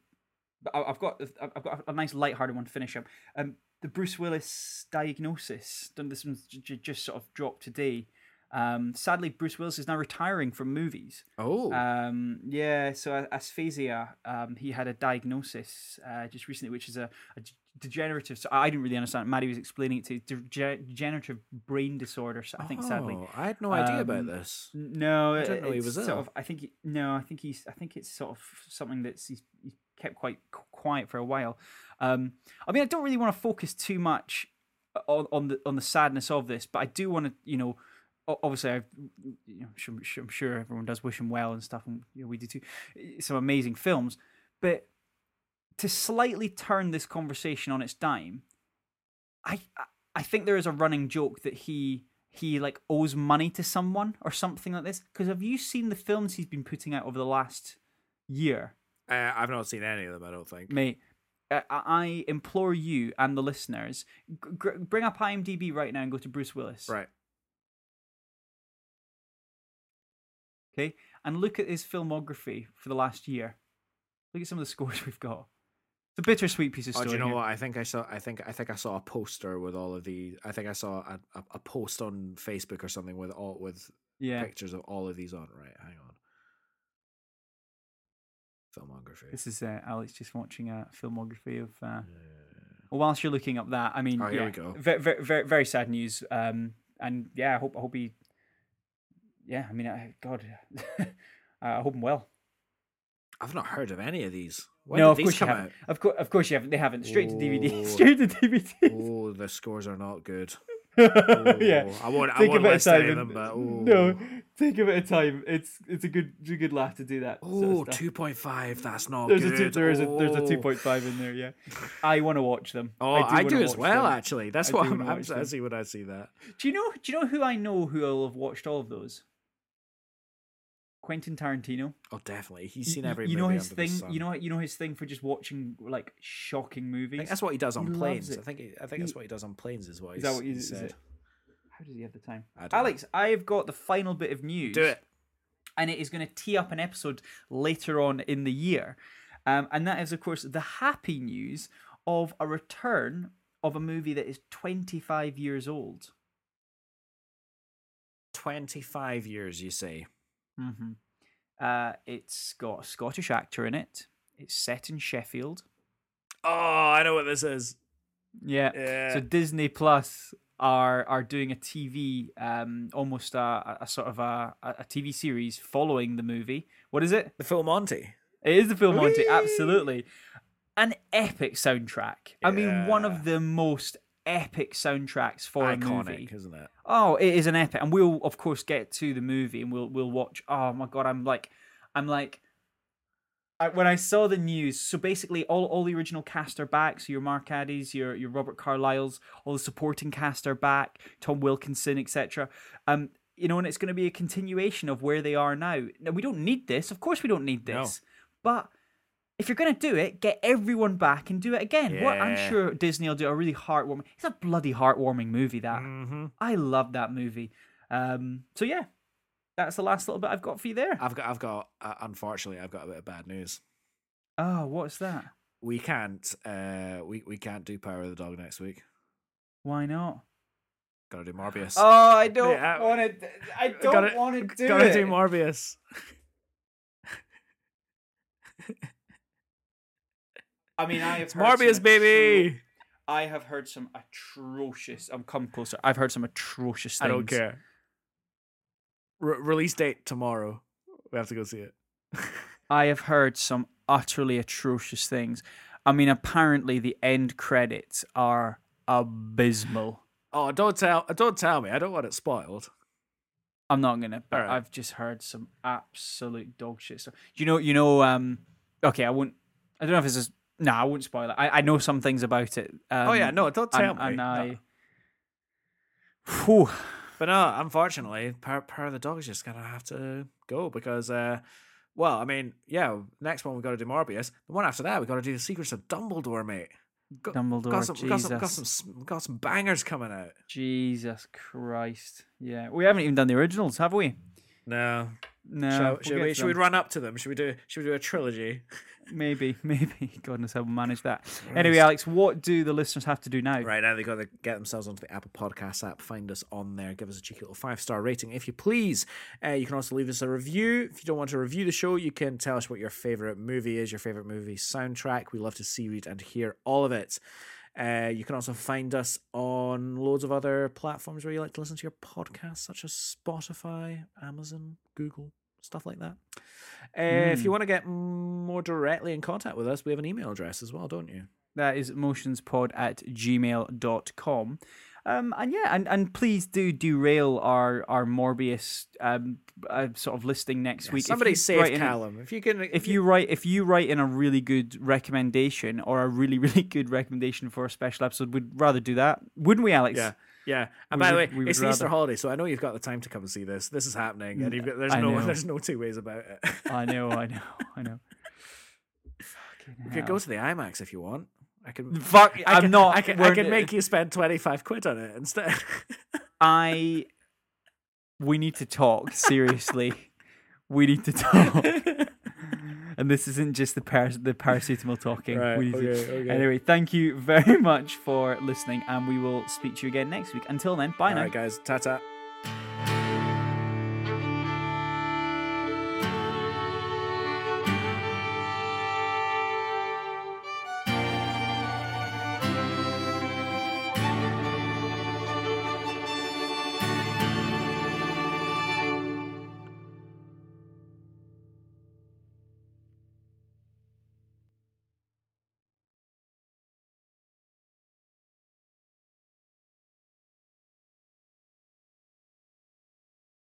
but I- I've got I've got a nice light-hearted one to finish up. Um, the Bruce Willis diagnosis. This one's j- just sort of dropped today. Um, sadly, Bruce Willis is now retiring from movies.
Oh,
Um, yeah, so a- aphasia. Um, he had a diagnosis uh, just recently, which is a degenerative. So I didn't really understand. It. Maddie was explaining it to dege- degenerative brain disorder. So I think sadly,
Oh, I had no idea about
Um,
this.
No,
I didn't know he was
sort
ill.
of. I think no, I think he's. I think it's sort of something that's he's, he's kept quite quiet for a while. Um, I mean, I don't really want to focus too much on, on the on the sadness of this, but I do want to, you know, obviously, I've, you know, sure- sure- I'm sure everyone does wish him well and stuff, and you know, we do too. eh, Some amazing films, but to slightly turn this conversation on its dime, I I- I think there is a running joke that he he like owes money to someone or something like this. Because have you seen the films he's been putting out over the last year,
Uh, I've not seen any of them. I don't think.
mate? I, I implore you and the listeners, g- bring up IMDb right now and go to Bruce Willis.
Right.
Okay, and look at his filmography for the last year. Look at some of the scores we've got. It's a bittersweet piece of
Oh,
story.
do you know
here.
what? I think I saw. I think I think I saw a poster with all of the. I think I saw a, a, a post on Facebook or something with all with
Yeah,
pictures of all of these on. Right, hang on. Filmography.
this is uh, Alex just watching a filmography of. Uh,
Yeah.
Well, whilst you're looking up that, I mean,
Oh, here
yeah,
we go.
Very, very, very, sad news. Um, and yeah, I hope, I hope he. Yeah, I mean, I, God, I hope him well.
I've not heard of any of these. When
no, of
these
course you haven't. Of course, of course you haven't. They haven't. Straight to DVD.
Oh.
Straight to DVD.
Oh, the scores are not good.
yeah.
Oh, I won't. I
Take
won't list any of them, but oh.
No, take a bit of time. It's it's a good a good laugh to do that. sort of
Oh, 2.5. That's not
There's
good.
a two, there is a there's a
Oh.
two point five in there. Yeah, I want to watch them.
Oh, I do,
wanna
as well.
them.
Actually, that's
I
what I'm. I'm. I when I see that.
Do you know? Do you know who I know who will have watched all of those? Quentin Tarantino.
Oh, definitely. He's seen every.
you know his thing. You know you know his thing for just watching like shocking
I
movies.
think that's what he does on
He
planes. I think. I think
He-
that's what he does on planes. Is what
Is
he's,
that what he- is
said.
How does he have the time?
I don't.
Alex, I've got the final bit of news.
Do it.
and it is going to tee up an episode later on in the year. Um, and that is, of course, the happy news of a return of a movie that is 25 years old.
Twenty-five years, you say?
Mm-hmm. Uh, it's got a Scottish actor in it. It's set in Sheffield.
Oh, I know what this is.
Yeah.
Yeah.
So Disney Plus are are doing a TV, um, almost a, a- sort of a, a TV series following the movie. What is it?
the Full Monty.
It is the Full Monty, absolutely. An epic soundtrack. I mean, one of the most epic soundtracks for a movie.
isn't it?
Oh, it is an epic, and we'll of course get to the movie, and we'll we'll watch. Oh my god, I'm like, I'm like, I, when I saw the news. So basically, all all the original cast are back. So your Mark Addy's, your your Robert Carlyle's, all the supporting cast are back. Tom Wilkinson, etc. Um, you know, and it's going to be a continuation of where they are now. Now we don't need this. Of course, we don't need
No.
this. But if you're going to do it, get everyone back and do it again. What I'm sure Disney will do a really heartwarming. It's a bloody heartwarming movie. That
Mm-hmm.
I love that movie. Um, so yeah, that's the last little bit I've got for you there.
I've got. I've got. Uh, unfortunately, I've got a bit of bad news.
Oh, what's that?
We can't. Uh, we we can't do Power of the Dog next week.
Why not?
Gotta do Morbius.
Oh, I don't
Yeah,
want to. I don't
gotta-
want to do
Gotta
it.
do Morbius.
I mean, I have
It's
heard
Morbius, baby.
atro- I have heard some atrocious. I'm come closer. I've heard some atrocious things.
I don't care. Re- release date tomorrow. We have to go see it.
I have heard some utterly atrocious things. I mean, apparently the end credits are abysmal.
oh, don't tell! Don't tell me. I don't want it spoiled.
I'm not gonna, but
Alright.
I've just heard some absolute dog shit stuff. You know, you know. Um, okay, I won't. I don't know if this is. No, I won't spoil it. I, I know some things about it. Um,
oh yeah, no, don't tell
and,
me.
and
No.
I. Whew.
But no, unfortunately, Power, Power of the Dog is just gonna have to go because, uh, well, I mean, yeah, next one we've got to do Morbius. The one after that we've got to do the Secrets of Dumbledore, mate. Got,
Dumbledore,
got some, we got some, got some, got some bangers coming out.
Jesus Christ. Yeah, we haven't even done the originals, have we?
No,
No.
Shall-
we'll
should we? Should we run up to them? Should we do? Should we do a trilogy?
Maybe, maybe. God knows how we'll manage that. Anyway, Alex, what do the listeners have to do now?
Right now, they've got to get themselves onto the Apple Podcast app, find us on there, give us a cheeky little five star rating if you please. Uh, you can also leave us a review. If you don't want to review the show, you can tell us what your favorite movie is, your favorite movie soundtrack. We love to see, read, and hear all of it. Uh, you can also find us on loads of other platforms where you like to listen to your podcasts, such as Spotify, Amazon, Google, stuff like that. Uh, If you want to get more directly in contact with us, we have an email address as well, don't you?
That is motionspod at gmail.com. Um, and yeah, and, and please do derail our our Morbius um, uh, sort of listing next week.
Somebody
you
save
write in-
Callum. If you can,
if you write if you write in a really good recommendation or a really really good recommendation for a special episode, we'd rather do that, wouldn't we, Alex?
Yeah. Yeah, and
We
by the way, it's the Easter holiday, so I know you've got the time to come and see this. This is happening, and you've got, there's
I
no
know.
there's no two ways about it.
I know, I know, I know. Fucking
you could go to the IMAX if you want. I can.
Fuck,
I
I'm
can,
not.
I can, I make you spend twenty five quid on it instead.
I. We need to talk seriously. we need to talk, and this isn't just the par- the paracetamol talking.
Right,
We need to-
okay, okay.
Anyway, thank you very much for listening, and we will speak to you again next week. Until then, bye
All
now.
right, guys. Ta ta.